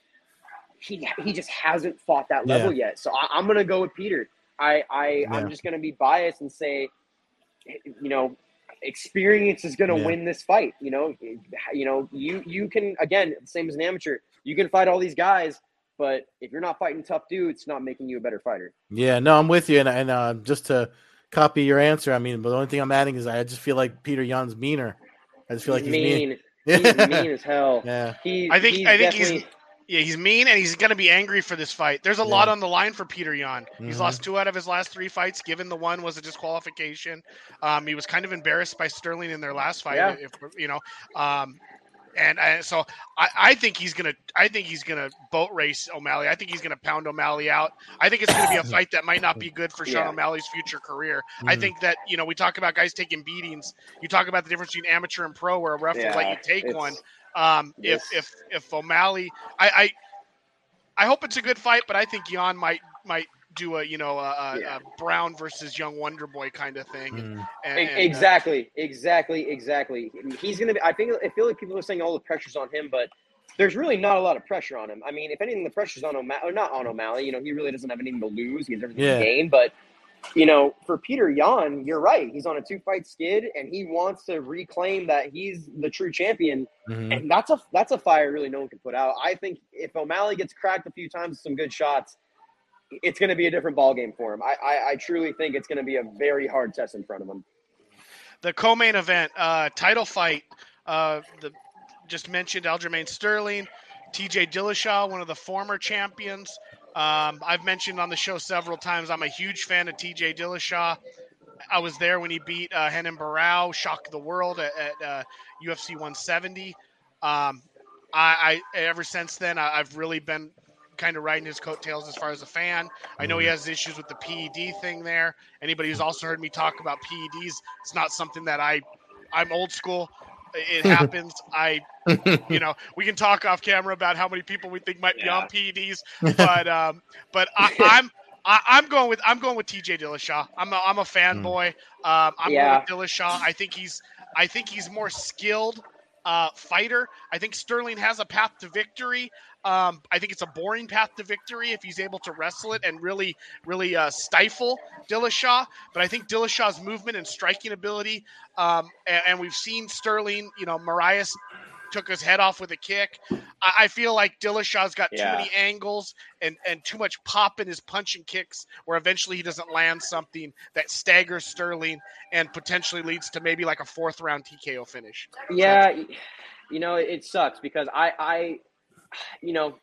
Speaker 2: he he just hasn't fought that level yet. So I, I'm gonna go with Peter. I, I
Speaker 3: Yeah.
Speaker 2: I'm just gonna be biased and say, you know, experience is gonna
Speaker 3: Yeah.
Speaker 2: win this fight. You know, you know, you you can again, same as an amateur, you can fight all these guys, but if you're not fighting tough dudes, it's not making you a better fighter.
Speaker 3: Yeah, no, I'm with you, and and uh, just to copy your answer, I mean, but the only thing I'm adding is I just feel like Peter Yan's meaner. I just feel like he's mean.
Speaker 2: mean. He's mean as hell.
Speaker 3: Yeah,
Speaker 2: He,
Speaker 1: I think-
Speaker 2: he's
Speaker 1: I think he's- Yeah, he's mean and he's going to be angry for this fight. There's a
Speaker 3: Yeah.
Speaker 1: lot on the line for Peter Yan. He's
Speaker 3: Mhm.
Speaker 1: lost two out of his last three fights, given the one was a disqualification. Um, he was kind of embarrassed by Sterling in their last fight,
Speaker 2: Yeah.
Speaker 1: if, you know. Um, and, and so I, I think he's gonna I think he's gonna boat race O'Malley. I think he's gonna pound O'Malley out. I think it's gonna be a fight that might not be good for Sean
Speaker 2: Yeah.
Speaker 1: O'Malley's future career. I
Speaker 3: Mhm.
Speaker 1: think that you know we talk about guys taking beatings. You talk about the difference between amateur and pro, where a ref will let you take one. Um, if
Speaker 2: Yes.
Speaker 1: if if O'Malley, I, I I hope it's a good fight, but I think Yan might might do a you know a, a,
Speaker 2: Yeah.
Speaker 1: a Brown versus Young Wonder Boy kind of thing.
Speaker 3: Mm.
Speaker 1: And, and, uh,
Speaker 2: exactly, exactly, exactly. He's gonna be. I think. I feel like people are saying all the pressure's on him, but there's really not a lot of pressure on him. I mean, if anything, the pressure's on O'Malley, or not on O'Malley. You know, he really doesn't have anything to lose. He has everything
Speaker 3: Yeah.
Speaker 2: to gain. But you know, for Peter Yan, you're right. He's on a two fight skid, and he wants to reclaim that he's the true champion.
Speaker 3: Mhm.
Speaker 2: And that's a that's a fire really no one can put out. I think if O'Malley gets cracked a few times with some good shots, it's going to be a different ball game for him. I, I, I truly think it's going to be a very hard test in front of him.
Speaker 1: the co-main event uh, title fight. Uh, the just mentioned Aljamain Sterling, T.J. Dillashaw, one of the former champions. Um, I've mentioned on the show several times. I'm a huge fan of T.J. Dillashaw. I was there when he beat uh, Henan Barao, shocked the world at, at uh, UFC 170. Um, I, I ever since then I, I've really been kind of riding his coattails as far as a fan. I know he has issues with the PED thing there. Anybody who's also heard me talk about PEDs, it's not something that I I'm old school. It happens. I you know, we can talk off camera about how many people we think might be on PEDs, but um but I, I'm I, I'm going with I'm going with TJ Dillashaw. I'm a, I'm a fanboy. Um, I'm
Speaker 2: Yeah.
Speaker 1: going with Dillashaw. I think he's I think he's more skilled uh, fighter. I think Sterling has a path to victory. Um, I think it's a boring path to victory if he's able to wrestle it and really, really uh, stifle Dillashaw. But I think Dillashaw's movement and striking ability, um, and, and we've seen Sterling, you know, Moraes took his head off with a kick. I, I feel like Dillashaw's got too many angles and, and too much pop in his punch and kicks where eventually he doesn't land something that staggers Sterling and potentially leads to maybe like a fourth round TKO finish.
Speaker 2: Yeah, y- you know, it sucks because I, I, you know,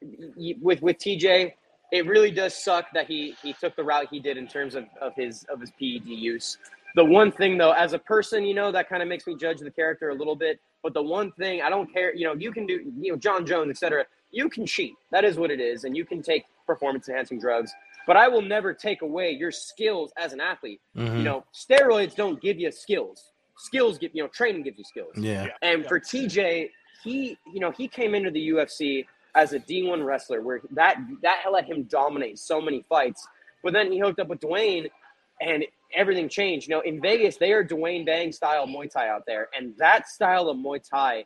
Speaker 2: with with TJ, it really does suck that he he took the route he did in terms of, of his of his PED use. The one thing though, as a person, you know, that kind of makes me judge the character a little bit. But the one thing I don't care, you know, you can do, you know, Jon Jones, etc. You can cheat. That is what it is, and you can take performance enhancing drugs. But I will never take away your skills as an athlete.
Speaker 3: Mhm.
Speaker 2: You know, steroids don't give you skills. Skills give, you know, training gives you skills.
Speaker 3: yeah.
Speaker 2: And for TJ, he, you know, he came into the UFC as a D1 wrestler where that that let him dominate so many fights. But then he hooked up with Duane and everything changed. You know, in Vegas, they are Duane Bang style Muay Thai out there. And that style of Muay Thai,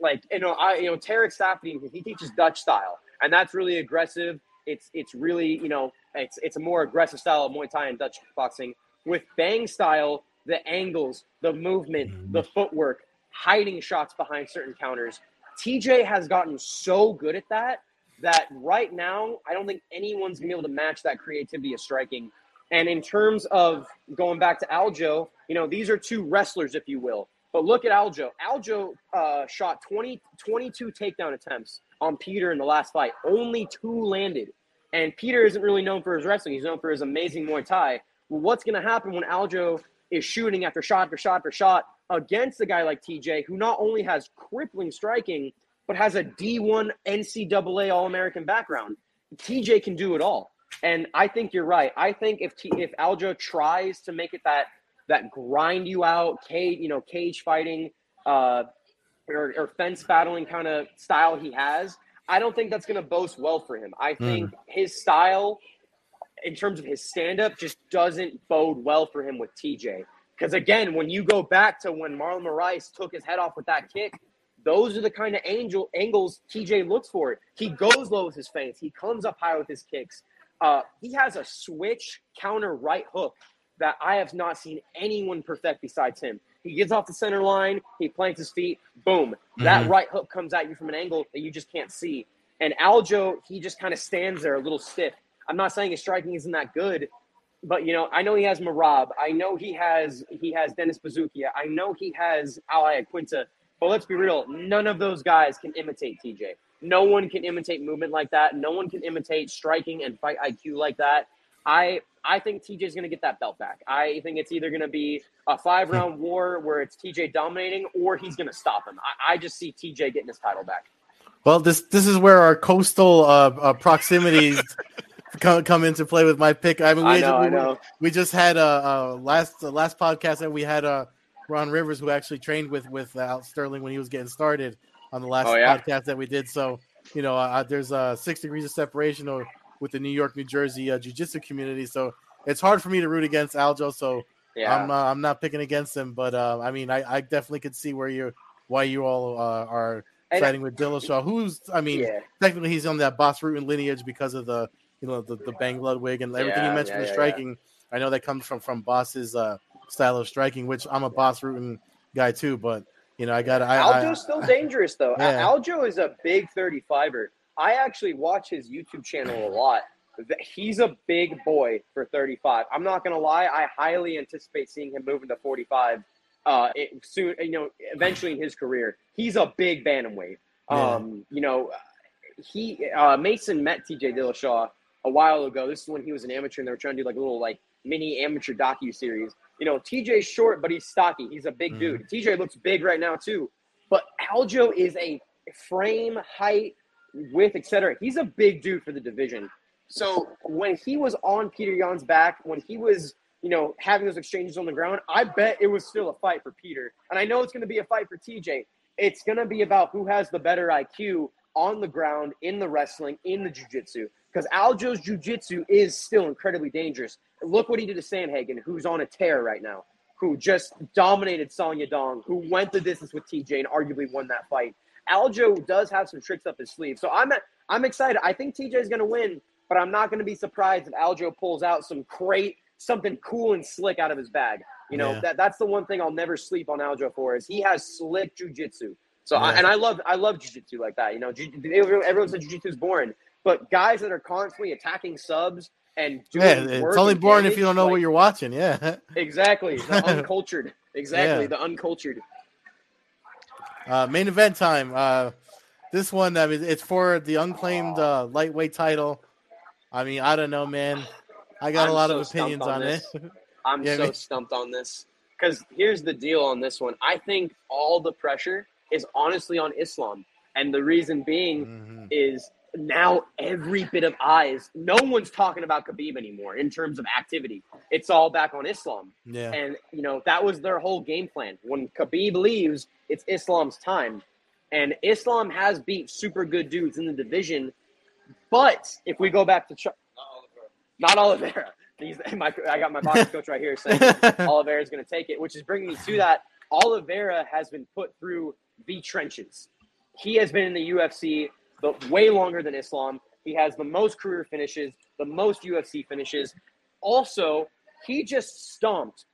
Speaker 2: like, you know, I, you know, Tarek Safdie, he teaches Dutch style. And that's really aggressive. It's, it's really, you know, it's, it's a more aggressive style of Muay Thai and Dutch boxing. With Bang style, the angles, the movement, mm-hmm. the footwork, hiding shots behind certain counters. TJ has gotten so good at that that right now I don't think anyone's gonna be able to match that creativity of striking. And in terms of going back to Aljo, you know, these are two wrestlers, if you will. But look at Aljo. Aljo uh, shot 20, 22 takedown attempts on Peter in the last fight. Only two landed. And Peter isn't really known for his wrestling. He's known for his amazing Muay Thai. Well, what's going to happen when Aljo is shooting after shot after shot after shot against a guy like TJ, who not only has crippling striking, but has a D1 NCAA All American background? TJ can do it all. And I think you're right. I think if T, if Aljo tries to make it that that grind you out, cage, you know, cage fighting, uh, or, or fence battling kind of style he has, I don't think that's going to boast well for him. I think mm. his style, in terms of his stand up, just doesn't bode well for him with TJ. Because again, when you go back to when Marlon Moraes took his head off with that kick, those are the kind of angel angles TJ looks for. He goes low with his feints. He comes up high with his kicks. Uh, he has a switch counter right hook that I have not seen anyone perfect besides him. He gets off the center line, he plants his feet, boom. Mm-hmm. That right hook comes at you from an angle that you just can't see. And Aljo, he just kind of stands there a little stiff. I'm not saying his striking isn't that good, but you know, I know he has Merab. I know he has he has Dennis Buzukja. I know he has Al Iaquinta. But let's be real, none of those guys can imitate TJ. No one can imitate movement like that. No one can imitate striking and fight IQ like that. I I think TJ is going to get that belt back. I think it's either going to be a five round war where it's TJ dominating, or he's going to stop him. I, I, just see TJ getting his title back.
Speaker 3: Well, this this is where our coastal uh, uh, proximities come, come into play with my pick. I mean, we,
Speaker 2: I know,
Speaker 3: we,
Speaker 2: I know.
Speaker 3: we just had a uh, last last podcast that we had uh, Ron Rivers who actually trained with with uh, Al Sterling when he was getting started on the last oh, yeah? podcast that we did. So you know, uh, there's uh, six degrees of separation or with the New York, New Jersey uh, jiu-jitsu community. So it's hard for me to root against Aljo. So yeah. I'm uh, I'm not picking against him, but uh, I mean, I, I definitely could see where you why you all uh, are siding with Dillashaw. Who's I mean, yeah. technically he's on that Bas Rutten lineage because of the you know the, the Bang Ludwig and everything yeah, you mentioned yeah, the striking. I know that comes from from Bas's uh, style of striking, which I'm a Bas Rutten guy too. But you know, I got
Speaker 2: Aljo's I, still dangerous though. Aljo is a big 35er. I actually watch his YouTube channel a lot. He's a big boy for 35. I'm not gonna lie. I highly anticipate seeing him move into 45 uh, it, soon. You know, eventually in his career, he's a big bantamweight. Um, you know, he uh, Mason met TJ Dillashaw a while ago. This is when he was an amateur, and they were trying to do like a little like mini amateur docu series. You know, TJ's short, but he's stocky. He's a big mm. dude. TJ looks big right now too. But Aljo is a frame, height, width, etc. He's a big dude for the division. So when he was on Peter Yan's back, when he was, you know, having those exchanges on the ground, I bet it was still a fight for Peter. And I know it's going to be a fight for TJ. It's going to be about who has the better IQ on the ground, in the wrestling, in the jiu-jitsu. Because Aljo's jiu-jitsu is still incredibly dangerous. Look what he did to Sandhagen, who's on a tear right now, who just dominated Song Dong, who went the distance with TJ and arguably won that fight. Aljo does have some tricks up his sleeve. So I'm I'm excited. I think TJ is going to win, but I'm not going to be surprised if Aljo pulls out some great something cool and slick out of his bag. You know, yeah. that that's the one thing I'll never sleep on Aljo for is he has slick jujitsu. So yeah. I, and I love I love jujitsu like that. You know, everyone says jujitsu is boring, but guys that are constantly attacking subs and
Speaker 3: yeah, it's only boring if you don't know like, what you're watching. Yeah,
Speaker 2: exactly. The uncultured. Exactly, yeah. the uncultured.
Speaker 3: Uh, main event time. Uh, this one, I mean, it's for the unclaimed uh, lightweight title. I mean, I don't know, man. I got I'm a lot so of opinions on, on it.
Speaker 2: I'm yeah, so man. stumped on this because here's the deal on this one. I think all the pressure is honestly on Islam, and the reason being mm-hmm. is now every bit of eyes. No one's talking about Khabib anymore in terms of activity. It's all back on Islam.
Speaker 3: Yeah.
Speaker 2: And you know that was their whole game plan. When Khabib leaves, it's Islam's time, and Islam has beat super good dudes in the division. But if we go back to Ch- not Oliveira, He's, my, I got my box coach right here saying Oliveira is going to take it, which is bringing me to that. Oliveira has been put through the trenches. He has been in the UFC but way longer than Islam. He has the most career finishes, the most UFC finishes. Also, he just stomped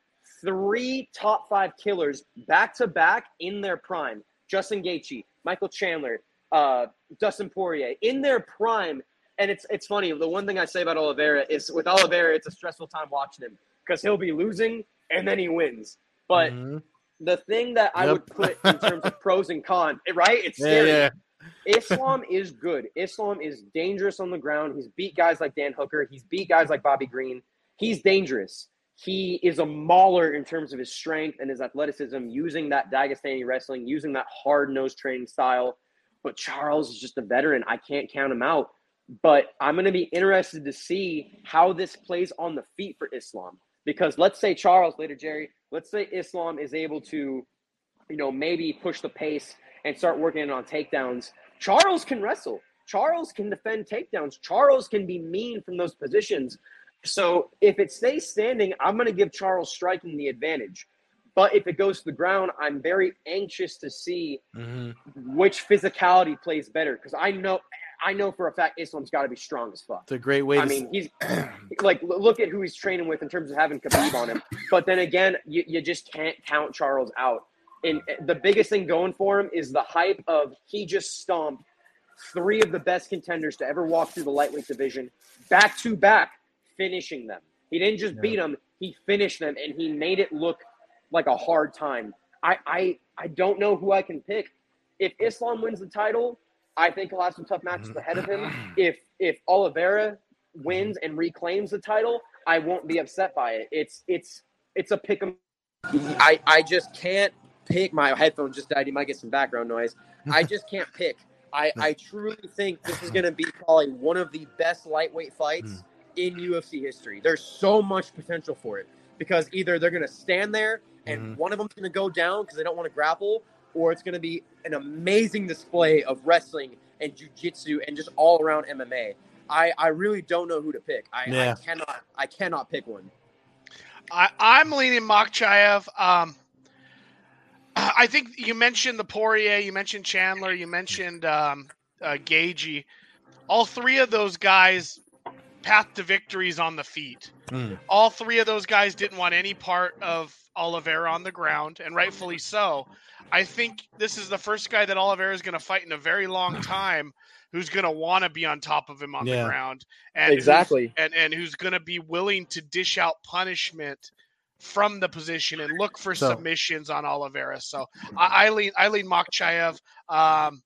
Speaker 2: three top five killers back to back in their prime. Justin Gaethje, Michael Chandler, uh, Dustin Poirier in their prime. And it's it's funny. The one thing I say about Oliveira is with Oliveira, it's a stressful time watching him because he'll be losing and then he wins. But mm-hmm. the thing that I would put in terms of pros and cons, right? It's scary. Yeah, yeah. Islam is good. Islam is dangerous on the ground. He's beat guys like Dan Hooker. He's beat guys like Bobby Green. He's dangerous. He is a mauler in terms of his strength and his athleticism, using that Dagestani wrestling, using that hard nosed training style. But Charles is just a veteran. I can't count him out. But I'm going to be interested to see how this plays on the feet for Islam. Because let's say Charles later, Jerry, let's say Islam is able to, you know, maybe push the pace and start working on takedowns. Charles can wrestle. Charles can defend takedowns. Charles can be mean from those positions. So if it stays standing, I'm going to give Charles striking the advantage. But if it goes to the ground, I'm very anxious to see mm-hmm. which physicality plays better because I know I know for a fact Islam's got to be strong as fuck.
Speaker 3: It's a great way. To I
Speaker 2: mean, he's like look at who he's training with in terms of having Khabib on him. But then again, you, you just can't count Charles out. And the biggest thing going for him is the hype of he just stomped three of the best contenders to ever walk through the lightweight division back to back, finishing them. He didn't just yeah. beat them; he finished them, and he made it look like a hard time. I, I I don't know who I can pick. If Islam wins the title, I think he'll have some tough matches mm-hmm. ahead of him. If if Oliveira wins and reclaims the title, I won't be upset by it. It's it's it's a pick 'em. I I just can't pick. My headphones just died. You might get some background noise. I just can't pick. I I truly think this is going to be probably one of the best lightweight fights mm. in UFC history. There's so much potential for it because either they're going to stand there and mm-hmm. one of them's going to go down because they don't want to grapple, or it's going to be an amazing display of wrestling and jujitsu and just all around MMA. I, I really don't know who to pick. I, yeah. I cannot I cannot pick one.
Speaker 1: I, I'm leaning Makhachev. Um, I think you mentioned the Poirier, you mentioned Chandler, you mentioned um, uh, Gaethje. All three of those guys path to victories on the feet. Mm. All three of those guys didn't want any part of Oliveira on the ground, and rightfully so. I think this is the first guy that Oliveira is going to fight in a very long time who's going to want to be on top of him on yeah. the ground and
Speaker 2: exactly
Speaker 1: and and who's going to be willing to dish out punishment from the position and look for so, submissions on Oliveira. So I, I lean I lean Makhachev. Um,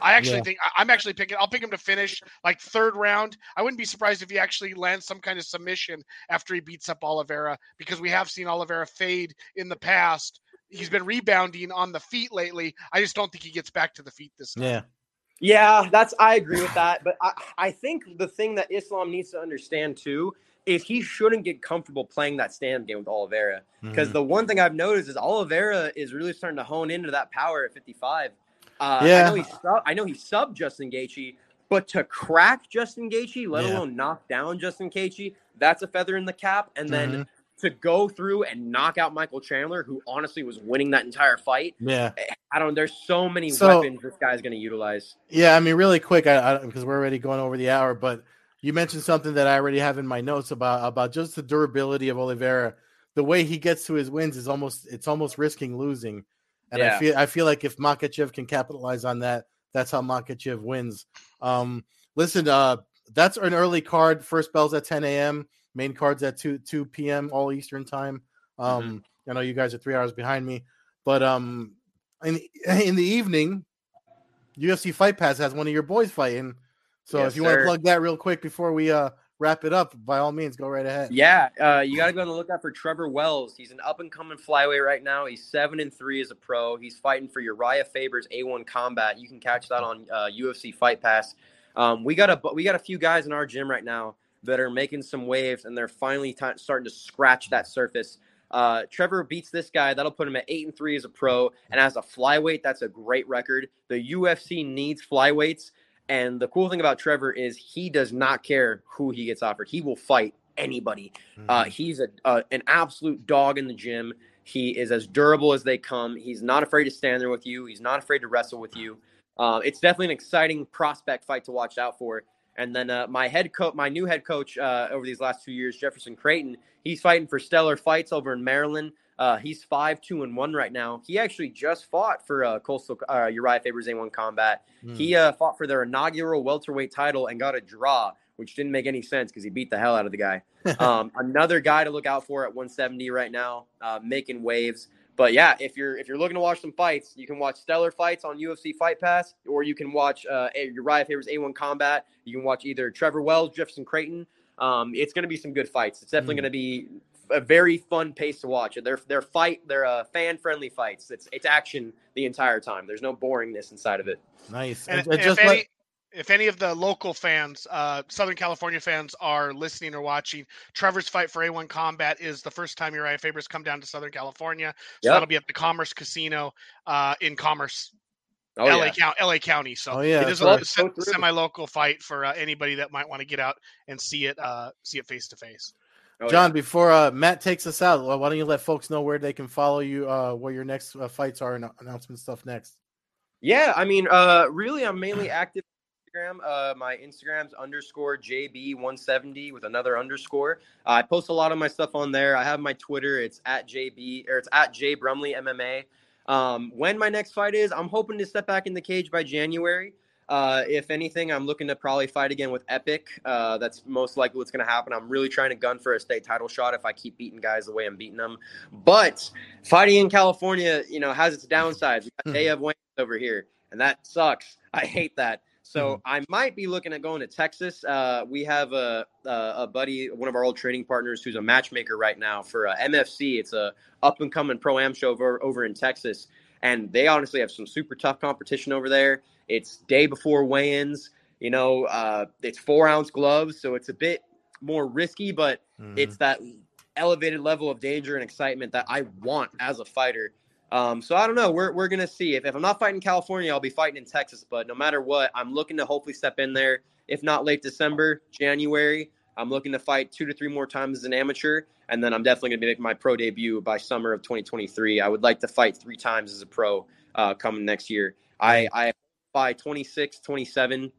Speaker 1: I actually yeah. think I'm actually picking. I'll pick him to finish like third round. I wouldn't be surprised if he actually lands some kind of submission after he beats up Oliveira because we have seen Oliveira fade in the past. He's been rebounding on the feet lately. I just don't think he gets back to the feet this time.
Speaker 3: Yeah.
Speaker 2: Yeah, that's I agree with that. But I, I think the thing that Islam needs to understand too is he shouldn't get comfortable playing that stand game with Oliveira. Because mm-hmm. the one thing I've noticed is Oliveira is really starting to hone into that power at 55 uh, yeah. I know he sub, I know he subbed Justin Gaethje, but to crack Justin Gaethje, let yeah. alone knock down Justin Gaethje, that's a feather in the cap. And then mm-hmm. to go through and knock out Michael Chandler, who honestly was winning that entire fight.
Speaker 3: Yeah,
Speaker 2: eh, I don't. There's so many so, weapons this guy's going to utilize.
Speaker 3: Yeah, I mean, really quick, I, I, because we're already going over the hour, but you mentioned something that I already have in my notes about about just the durability of Oliveira. The way he gets to his wins is almost it's almost risking losing. And yeah. I feel I feel like if Makhachev can capitalize on that, that's how Makhachev wins. Um, listen, uh, that's an early card. First bell's at 10 a.m. Main card's at 2 2 p.m. all Eastern time. Um, mm-hmm. I know you guys are three hours behind me, but um, in in the evening, UFC Fight Pass has one of your boys fighting. So yes, if you want to plug that real quick before we uh wrap it up, by all means, go right ahead.
Speaker 2: Yeah, uh, you got to go on the lookout for Trevor Wells. He's an up and coming flyweight right now. He's seven and three as a pro. He's fighting for Urijah Faber's A1 Combat. You can catch that on uh, UFC Fight Pass. Um, we got a we got a few guys in our gym right now that are making some waves, and they're finally t- starting to scratch that surface. Uh, Trevor beats this guy. That'll put him at eight and three as a pro, and as a flyweight, that's a great record. The UFC needs flyweights and the cool thing about Trevor is he does not care who he gets offered. He will fight anybody. Mm-hmm. Uh, he's a, uh, an absolute dog in the gym. He is as durable as they come. He's not afraid to stand there with you. He's not afraid to wrestle with you. Uh, it's definitely an exciting prospect fight to watch out for. And then uh, my head coach, my new head coach uh, over these last two years, Jefferson Creighton, he's fighting for stellar fights over in Maryland. Uh, he's five two and one right now. He actually just fought for uh, Coastal uh, Urijah Faber's A1 Combat. Mm. He uh, fought for their inaugural welterweight title and got a draw, which didn't make any sense because he beat the hell out of the guy. um, another guy to look out for at 170 right now, uh, making waves. But yeah, if you're if you're looking to watch some fights, you can watch stellar fights on UFC Fight Pass, or you can watch uh, Urijah Faber's A1 Combat. You can watch either Trevor Wells, Jefferson Creighton. Um, it's going to be some good fights. It's definitely mm. going to be a very fun pace to watch. They're they're fight they're uh, fan friendly fights. It's it's action the entire time. There's no boringness inside of it.
Speaker 3: Nice.
Speaker 1: And, and just if, let... any, if any of the local fans, uh, Southern California fans, are listening or watching, Trevor's fight for A1 Combat is the first time Urijah Faber's come down to Southern California. So
Speaker 2: Yep.
Speaker 1: that'll be at the Commerce Casino uh, in Commerce,
Speaker 2: Oh
Speaker 1: LA,
Speaker 2: yeah.
Speaker 1: County, LA County. So
Speaker 3: Oh, yeah,
Speaker 1: it is
Speaker 3: that's
Speaker 1: a
Speaker 3: right.
Speaker 1: se- semi-local fight for uh, anybody that might want to get out and see it, uh, see it face to face.
Speaker 2: Oh,
Speaker 3: John,
Speaker 2: yeah.
Speaker 3: before uh, Matt takes us out, why don't you let folks know where they can follow you, uh, where your next uh, fights are, and announcement stuff next?
Speaker 2: Yeah, I mean, uh, really, I'm mainly active on Instagram. Uh, my Instagram's underscore JB170 with another underscore. Uh, I post a lot of my stuff on there. I have my Twitter. It's at JB or it's at J Brumley MMA. Um, when my next fight is, I'm hoping to step back in the cage by January. Uh, if anything, I'm looking to probably fight again with Epic. Uh, that's most likely what's going to happen. I'm really trying to gun for a state title shot if I keep beating guys the way I'm beating them. But fighting in California, you know, has its downsides. We got Day of weigh-ins over here, and that sucks. I hate that. So I might be looking at going to Texas. Uh, we have a, a a buddy, one of our old training partners, who's a matchmaker right now for uh, MFC. It's a up and coming pro am show over over in Texas, and they honestly have some super tough competition over there. It's day before weigh-ins. You know, uh, it's four ounce gloves, so it's a bit more risky, but
Speaker 3: Mm-hmm.
Speaker 2: it's that elevated level of danger and excitement that I want as a fighter. Um, so I don't know. We're, we're gonna see. If, if I'm not fighting California, I'll be fighting in Texas. But no matter what, I'm looking to hopefully step in there. If not late December, January, I'm looking to fight two to three more times as an amateur, and then I'm definitely gonna be making my pro debut by summer of 2023. I would like to fight three times as a pro uh, coming next year. I I by 26, 27.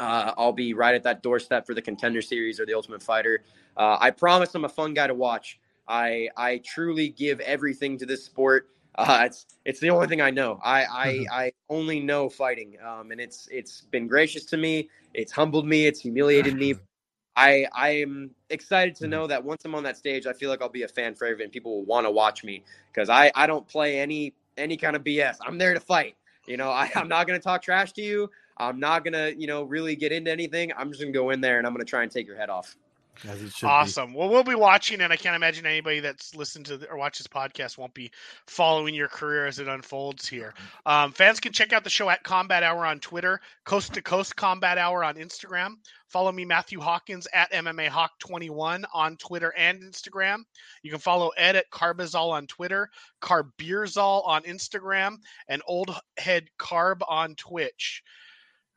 Speaker 2: Uh, I'll be right at that doorstep for the contender series or the Ultimate Fighter. Uh, I promise I'm a fun guy to watch. I I truly give everything to this sport. Uh, it's it's the only thing I know. I I,
Speaker 3: Mhm.
Speaker 2: I only know fighting, um, and it's it's been gracious to me. It's humbled me. It's humiliated me. I I am excited to know that once I'm on that stage, I feel like I'll be a fan favorite and people will want to watch me because I I don't play any any kind of BS. I'm there to fight. You know, I, I'm not going to talk trash to you. I'm not going to, you know, really get into anything. I'm just going to go in there and I'm going to try and take your head off.
Speaker 3: Should be.
Speaker 1: Awesome. Well, we'll be watching, and I can't imagine anybody that's listened to the, or watched this podcast won't be following your career as it unfolds here. Um, fans can check out the show at Combat Hour on Twitter, Coast to Coast Combat Hour on Instagram. Follow me, Matthew Hawkins, at MMA Hawk21 on Twitter and Instagram. You can follow Ed at Carbazol on Twitter, Carbeerzol on Instagram, and Old Head Carb on Twitch.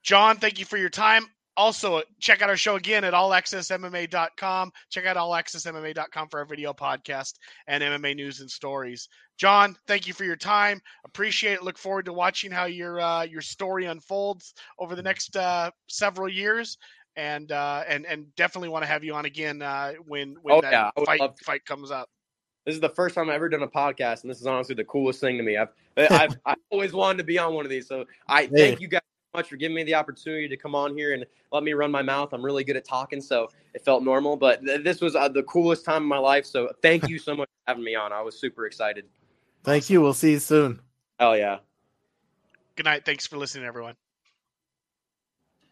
Speaker 1: John, thank you for your time. Also, check out our show again at allaccessmma.com. Check out allaccessmma.com for our video podcast and MMA news and stories. John, thank you for your time. Appreciate it. Look forward to watching how your uh, your story unfolds over the next uh, several years. And uh, and and definitely want to have you on again uh, when when
Speaker 2: Oh,
Speaker 1: that
Speaker 2: yeah,
Speaker 1: fight fight comes up.
Speaker 2: This is the first time I've ever done a podcast, and this is honestly the coolest thing to me. I've I've, I've always wanted to be on one of these, so I
Speaker 3: Hey.
Speaker 2: thank you guys so much for giving me the opportunity to come on here and let me run my mouth. I'm really good at talking, so it felt normal. But th- this was uh, the coolest time of my life. So thank you so much for having me on. I was super excited.
Speaker 3: Thank you. We'll see you soon.
Speaker 2: Hell yeah.
Speaker 1: Good night. Thanks for listening, everyone.